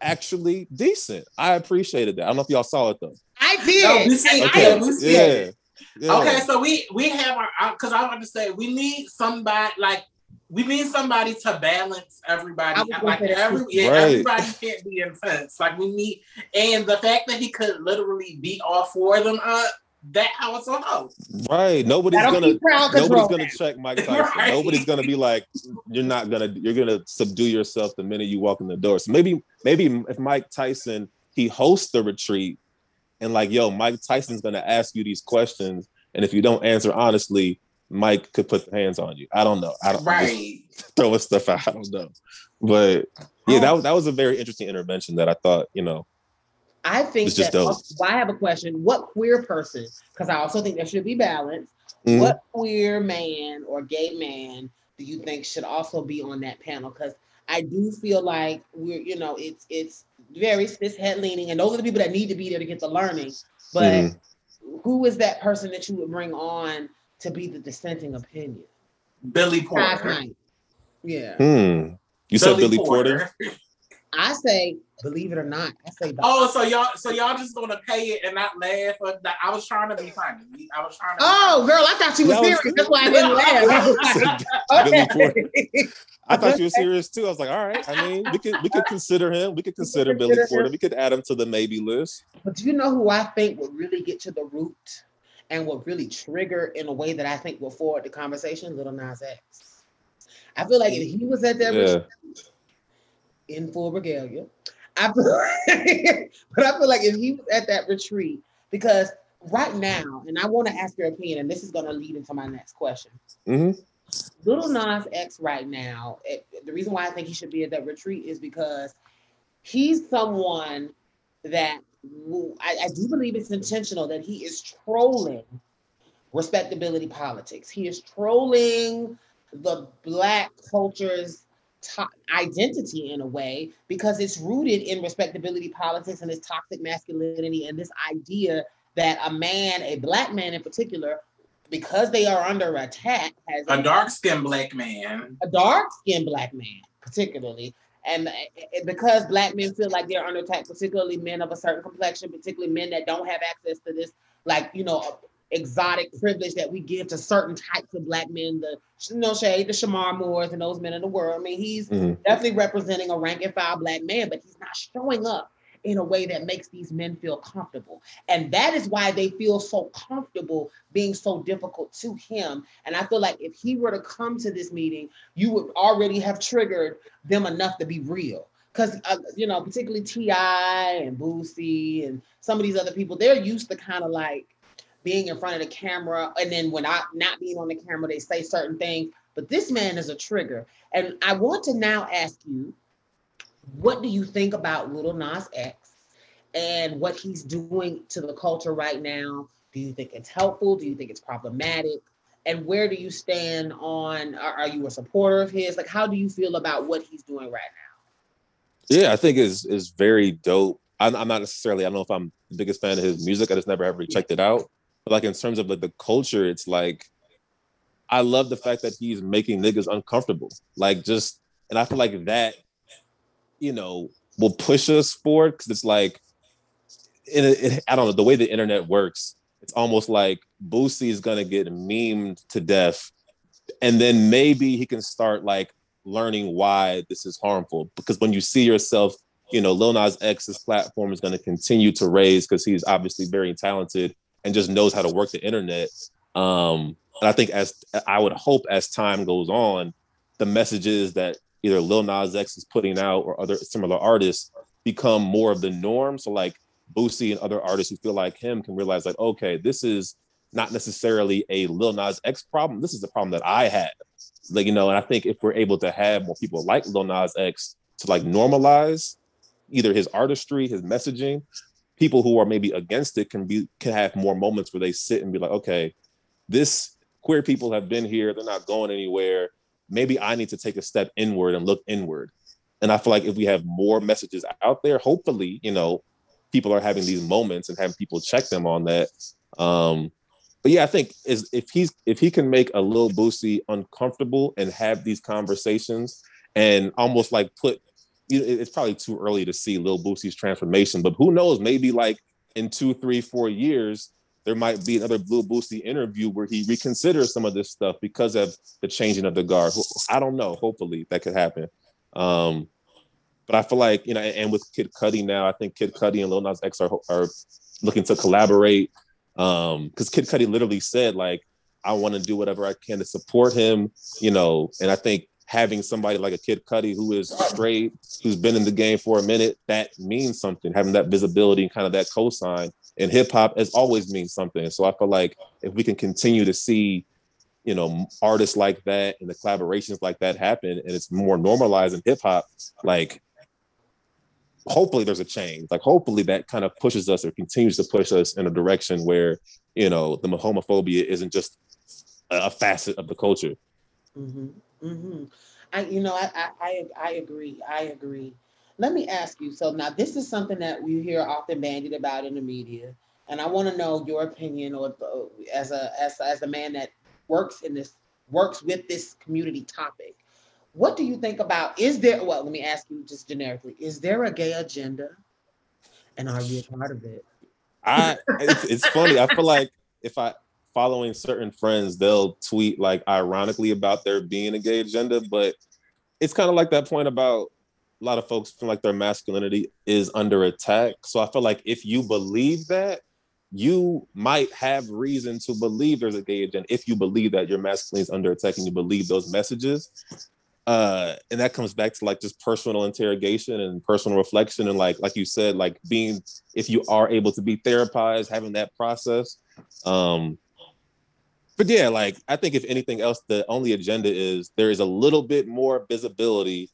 actually decent. I appreciated that. I don't know if y'all saw it though. I did. No, we see, okay. yeah. yeah. Okay, so we we have our because I want to say we need somebody like we need somebody to balance everybody. Like every yeah, right. everybody can't be intense. Like we need, and the fact that he could literally beat all four of them up. That how it's a Right. Nobody's gonna nobody's gonna check Mike Tyson. right. Nobody's gonna be like, you're not gonna you're gonna subdue yourself the minute you walk in the door. So maybe maybe if Mike Tyson he hosts the retreat and like, yo, Mike Tyson's gonna ask you these questions, and if you don't answer honestly, Mike could put hands on you. I don't know. I don't right throwing stuff out. I don't know, but yeah, that that was a very interesting intervention that I thought you know. I think that. Well, I have a question. What queer person? Because I also think there should be balance. Mm-hmm. What queer man or gay man do you think should also be on that panel? Because I do feel like we're, you know, it's it's very cis het leaning, and those are the people that need to be there to get the learning. But mm-hmm. who is that person that you would bring on to be the dissenting opinion. Billy Porter. Yeah. Hmm. You Billy said Billy Porter. Porter. I say, believe it or not, I say. Oh, so y'all, so y'all just gonna pay it and not laugh? I was trying to be funny. I was trying to. Oh, girl, I thought she was serious. That's why I didn't laugh. okay. I thought you were serious too. I was like, all right. I mean, we could we could consider him. We could consider Billy Porter. We could add him to the maybe list. But do you know who I think would really get to the root and will really trigger in a way that I think will forward the conversation? Little Nas X. I feel like if he was at that yeah. in full regalia, I feel like, but I feel like if he was at that retreat, because right now, and I want to ask your opinion, and this is going to lead into my next question. Mm-hmm. Little Nas X right now, it, the reason why I think he should be at that retreat is because he's someone that I, I do believe it's intentional that he is trolling respectability politics. He is trolling the black culture's to- identity in a way because it's rooted in respectability politics and this toxic masculinity and this idea that a man, a black man in particular, because they are under attack, has a, a dark skinned black man, a dark skinned black man, particularly. And because black men feel like they're under attack, particularly men of a certain complexion, particularly men that don't have access to this, like, you know, exotic privilege that we give to certain types of black men, the you know, shade, the Shemar Moores and those men in the world. I mean, he's mm-hmm. definitely representing a rank and file black man, but he's not showing up in a way that makes these men feel comfortable. And that is why they feel so comfortable being so difficult to him. And I feel like if he were to come to this meeting, you would already have triggered them enough to be real. Because, uh, you know, particularly T.I. and Boosie and some of these other people, they're used to kind of like being in front of the camera. And then when I not being on the camera, they say certain things. But this man is a trigger. And I want to now ask you, what do you think about Little Nas X and what he's doing to the culture right now? Do you think it's helpful? Do you think it's problematic? And where do you stand on? Are, are you a supporter of his? Like, how do you feel about what he's doing right now? Yeah, I think is is very dope. I'm, I'm, not necessarily. I don't know if I'm the biggest fan of his music. I just never ever checked it out. But like in terms of like the culture, it's like I love the fact that he's making niggas uncomfortable. Like just, and I feel like that you know, will push us forward because it's like, it, it, I don't know, the way the internet works, it's almost like Boosie is gonna get memed to death, and then maybe he can start like learning why this is harmful. Because when you see yourself, you know, Lil Nas X's platform is gonna continue to raise because he's obviously very talented and just knows how to work the internet. Um, and I think as I would hope as time goes on, the messages that either Lil Nas X is putting out or other similar artists become more of the norm. So like Boosie and other artists who feel like him can realize like, okay, this is not necessarily a Lil Nas X problem. This is a problem that I had. Like, you know, and I think if we're able to have more people like Lil Nas X to like normalize either his artistry, his messaging, people who are maybe against it can be can have more moments where they sit and be like, okay, this queer people have been here, they're not going anywhere maybe I need to take a step inward and look inward. And I feel like if we have more messages out there, hopefully, you know, people are having these moments and having people check them on that. Um, but yeah, I think is if he's if he can make a little Boosie uncomfortable and have these conversations and almost like put it's probably too early to see Lil Boosie's transformation, but who knows? Maybe like in two, three, four years, there might be another Lil Boosie interview where he reconsiders some of this stuff because of the changing of the guard. I don't know. Hopefully that could happen. Um, but I feel like you know, and with Kid Cudi now, I think Kid Cudi and Lil Nas X are, are looking to collaborate. Um, because Kid Cudi literally said like, I want to do whatever I can to support him. You know, and I think having somebody like a Kid Cudi who is straight, who's been in the game for a minute, that means something. Having that visibility and kind of that cosign in hip hop has always means something. So I feel like if we can continue to see, you know, artists like that and the collaborations like that happen, and it's more normalized in hip hop, like hopefully there's a change. Like hopefully that kind of pushes us or continues to push us in a direction where you know the homophobia isn't just a facet of the culture. Mm-hmm. Mm-hmm. I, you know, I, I, I agree. I agree. Let me ask you. So now this is something that we hear often bandied about in the media, and I want to know your opinion, or uh, as a as as a man that works in this works with this community topic. What do you think about? Is there? Well, let me ask you just generically. Is there a gay agenda, and are you a part of it? I. It's, it's funny. I feel like if I following certain friends, they'll tweet like ironically about there being a gay agenda, but it's kind of like that point about a lot of folks feel like their masculinity is under attack. So I feel like if you believe that, you might have reason to believe there's a gay agenda if you believe that your masculinity is under attack and you believe those messages. Uh, and that comes back to like just personal interrogation and personal reflection and like like you said, like being if you are able to be therapized, having that process. Um, but yeah, like I think if anything else, the only agenda is there is a little bit more visibility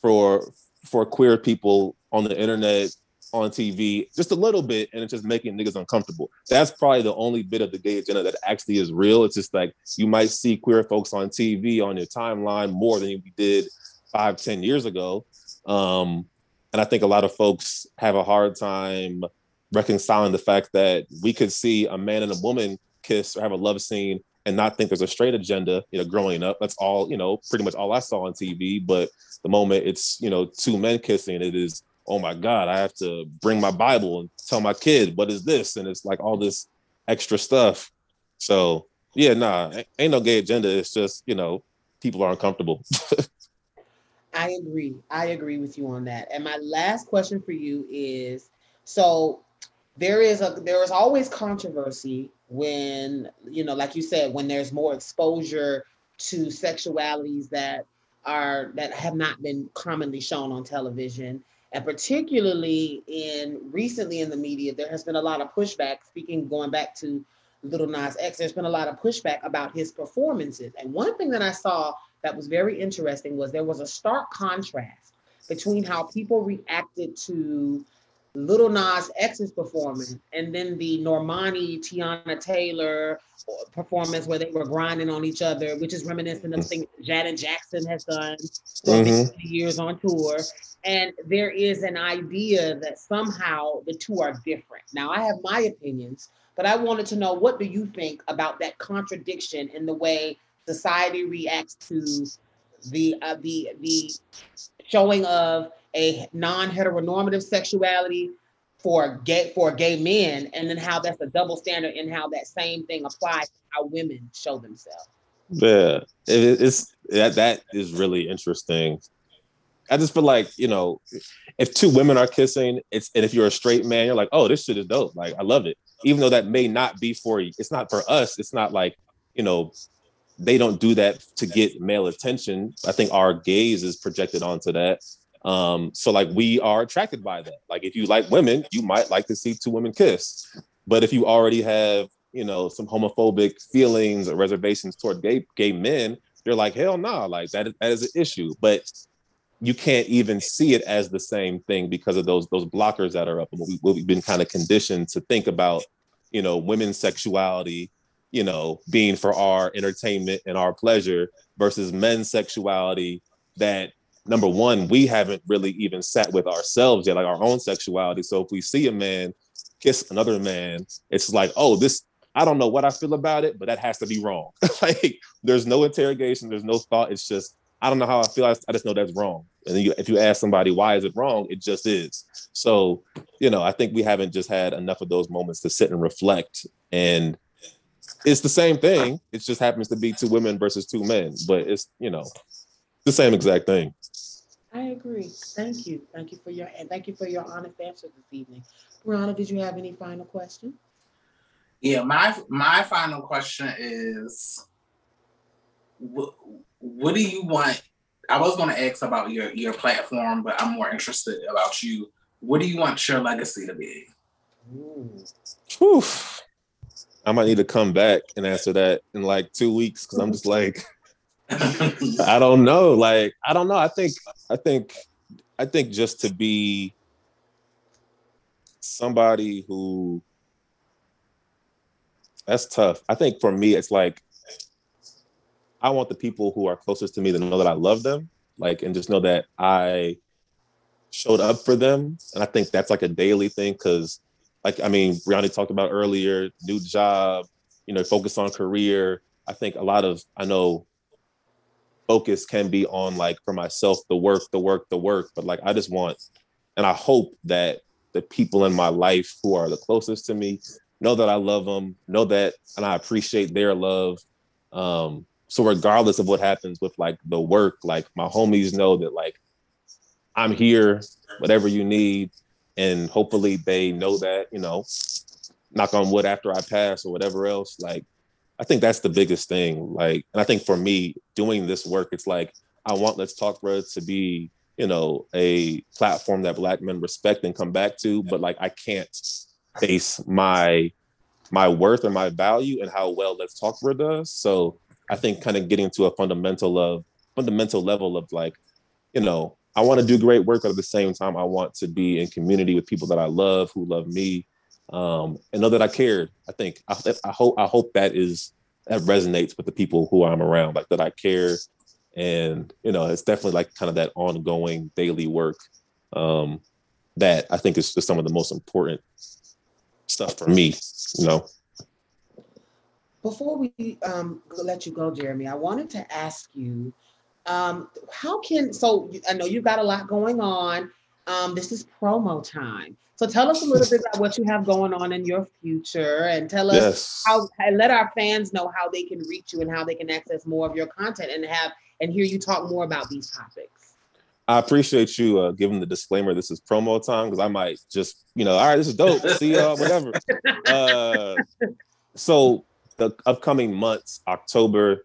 for for queer people on the internet, on TV, just a little bit, and it's just making niggas uncomfortable. That's probably the only bit of the gay agenda that actually is real. It's just like you might see queer folks on TV on your timeline more than you did five, ten years ago. Um, and I think a lot of folks have a hard time reconciling the fact that we could see a man and a woman kiss or have a love scene and not think there's a straight agenda, you know, growing up. That's all, you know, pretty much all I saw on TV. But the moment it's, you know, two men kissing, it is, oh my God, I have to bring my Bible and tell my kid, what is this? And it's like all this extra stuff. So yeah, nah, ain't no gay agenda. It's just, you know, people are uncomfortable. I agree. I agree with you on that. And my last question for you is so there is a there is always controversy when you know like you said when there's more exposure to sexualities that are that have not been commonly shown on television. And particularly in recently in the media there has been a lot of pushback speaking going back to little nas x there's been a lot of pushback about his performances. And one thing that i saw that was very interesting was there was a stark contrast between how people reacted to Little Nas X's performance, and then the Normani Tiana Taylor performance where they were grinding on each other, which is reminiscent of things Janet Jackson has done for mm-hmm. years on tour. And there is an idea that somehow the two are different. Now, I have my opinions, but I wanted to know what do you think about that contradiction in the way society reacts to the uh, the the showing of a non-heteronormative sexuality for gay for gay men, and then how that's a double standard and how that same thing applies to how women show themselves. Yeah, it, it's that that is really interesting. I just feel like you know, if two women are kissing, it's and if you're a straight man, you're like, oh, this shit is dope. Like I love it, even though that may not be for you. It's not for us. It's not like you know, they don't do that to get male attention. I think our gaze is projected onto that. Um, so like we are attracted by that. Like if you like women, you might like to see two women kiss. But if you already have, you know, some homophobic feelings or reservations toward gay gay men, you're like, hell no, nah, like that is, that is an issue. But you can't even see it as the same thing because of those those blockers that are up. And we, we've been kind of conditioned to think about, you know, women's sexuality, you know, being for our entertainment and our pleasure versus men's sexuality that number one, we haven't really even sat with ourselves yet, like our own sexuality. So if we see a man kiss another man, it's like, oh, this, I don't know what I feel about it, but that has to be wrong. like there's no interrogation, there's no thought. It's just, I don't know how I feel. I, I just know that's wrong. And then you, if you ask somebody, why is it wrong? It just is. So, you know, I think we haven't just had enough of those moments to sit and reflect. And it's the same thing. It just happens to be two women versus two men, but it's, you know, the same exact thing. I agree. Thank you. Thank you for your and thank you for your honest answer this evening. Brianna, did you have any final question? Yeah, my my final question is what, what do you want? I was going to ask about your your platform, but I'm more interested about you. What do you want your legacy to be? Oof. I might need to come back and answer that in like two weeks because I'm just like I don't know. Like, I don't know. I think, I think, I think just to be somebody who that's tough. I think for me, it's like I want the people who are closest to me to know that I love them, like, and just know that I showed up for them. And I think that's like a daily thing because, like, I mean, Brianna talked about earlier, new job, you know, focus on career. I think a lot of I know focus can be on like for myself the work the work the work but like i just want and i hope that the people in my life who are the closest to me know that i love them know that and i appreciate their love um so regardless of what happens with like the work, like my homies know that like I'm here, whatever you need, and hopefully they know that you know, knock on wood after I pass or whatever else. Like, I think that's the biggest thing. Like, and I think for me doing this work, it's like I want Let's Talk Bruh to be you know a platform that Black men respect and come back to, but like I can't base my my worth or my value and how well Let's Talk Bruh does. So I think kind of getting to a fundamental of fundamental level of like, you know, I want to do great work, but at the same time, I want to be in community with people that I love, who love me, um, and know that I cared. I think I, I hope I hope that is that resonates with the people who I'm around, like that I care, and you know, it's definitely like kind of that ongoing daily work um, that I think is some of the most important stuff for me. You know. Before we um, let you go, Jeremy, I wanted to ask you, um, how can, so I know you've got a lot going on. Um, this is promo time. So tell us a little bit about what you have going on in your future and tell us yes. how, and let our fans know how they can reach you and how they can access more of your content and have, and hear you talk more about these topics. I appreciate you uh, giving the disclaimer. This is promo time because I might just, you know, all right, this is dope. See y'all, whatever. Uh, so the upcoming months, October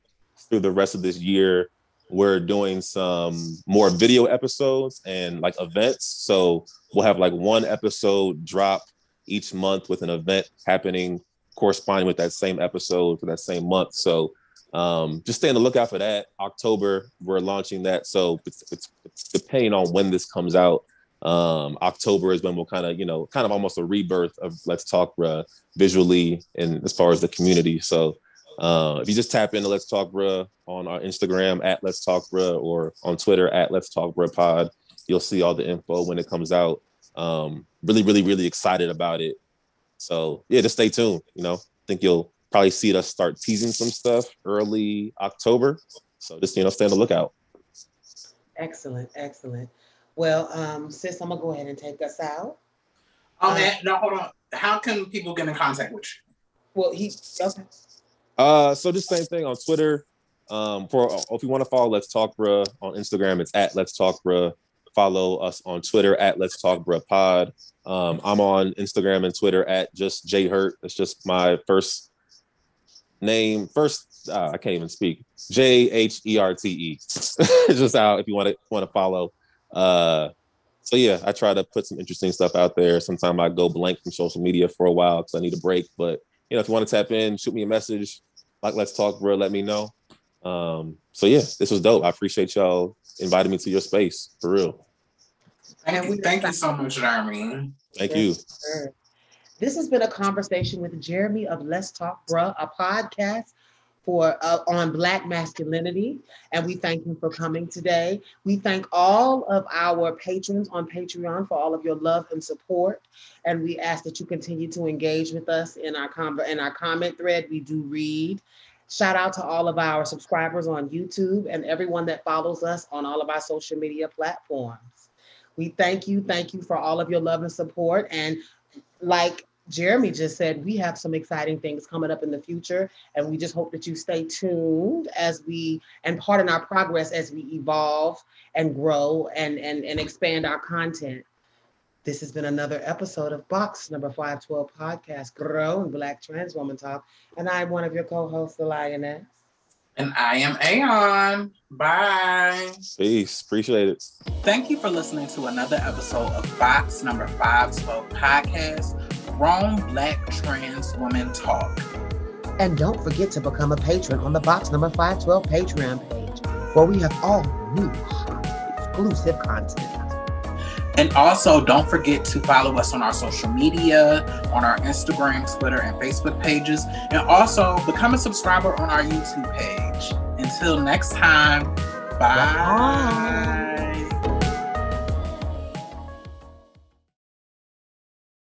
through the rest of this year, we're doing some more video episodes and like events. So we'll have like one episode drop each month with an event happening corresponding with that same episode for that same month. So um, just stay on the lookout for that. October, we're launching that. So it's, it's, it's depending on when this comes out. Um, October is when we'll kind of, you know, kind of almost a rebirth of Let's Talk Bruh visually and as far as the community. So uh, if you just tap into Let's Talk Bruh on our Instagram at Let's Talk Bruh or on Twitter at Let's Talk Bruh Pod, you'll see all the info when it comes out. Um, really, really, really excited about it. So yeah, just stay tuned. You know, I think you'll probably see us start teasing some stuff early October. So just you know, stay on the lookout. Excellent, excellent. Well, um, sis, I'm gonna go ahead and take us out. Oh man, no, hold on. How can people get in contact with you? Well, he okay. Uh, so just same thing on Twitter. Um, for if you want to follow Let's Talk Bruh on Instagram, it's at Let's Talk Bruh. Follow us on Twitter at Let's Talk Bruh Pod. Um, I'm on Instagram and Twitter at just J Herte. It's just my first name. First, uh, I can't even speak. J H E R T E. Just out if you want to want to follow. Uh, so yeah, I try to put some interesting stuff out there. Sometimes I go blank from social media for a while because I need a break. But you know, if you want to tap in, shoot me a message. Like, let's talk, bro. Let me know. Um, so yeah, this was dope. I appreciate y'all inviting me to your space for real. Thank you, thank you so much, Jeremy. Thank you. This has been a conversation with Jeremy of Let's Talk Bruh, a podcast for uh, on Black masculinity, and we thank him for coming today. We thank all of our patrons on Patreon for all of your love and support, and we ask that you continue to engage with us in our com- in our comment thread. We do read. Shout out to all of our subscribers on YouTube and everyone that follows us on all of our social media platforms. We thank you, thank you for all of your love and support. And like Jeremy just said, we have some exciting things coming up in the future, and we just hope that you stay tuned as we and pardon our progress as we evolve and grow and and, and expand our content. This has been another episode of Box Number 512 Podcast, Grown Black Trans Woman Talk. And I'm one of your co-hosts, the Lioness. And I am Aeon. Bye. Peace. Appreciate it. Thank you for listening to another episode of Box Number 512 Podcast Grown Black Trans Women Talk. And don't forget to become a patron on the Box Number 512 Patreon page, where we have all new exclusive content. And also, don't forget to follow us on our social media, on our Instagram, Twitter, and Facebook pages. And also, become a subscriber on our YouTube page. Until next time, bye. bye.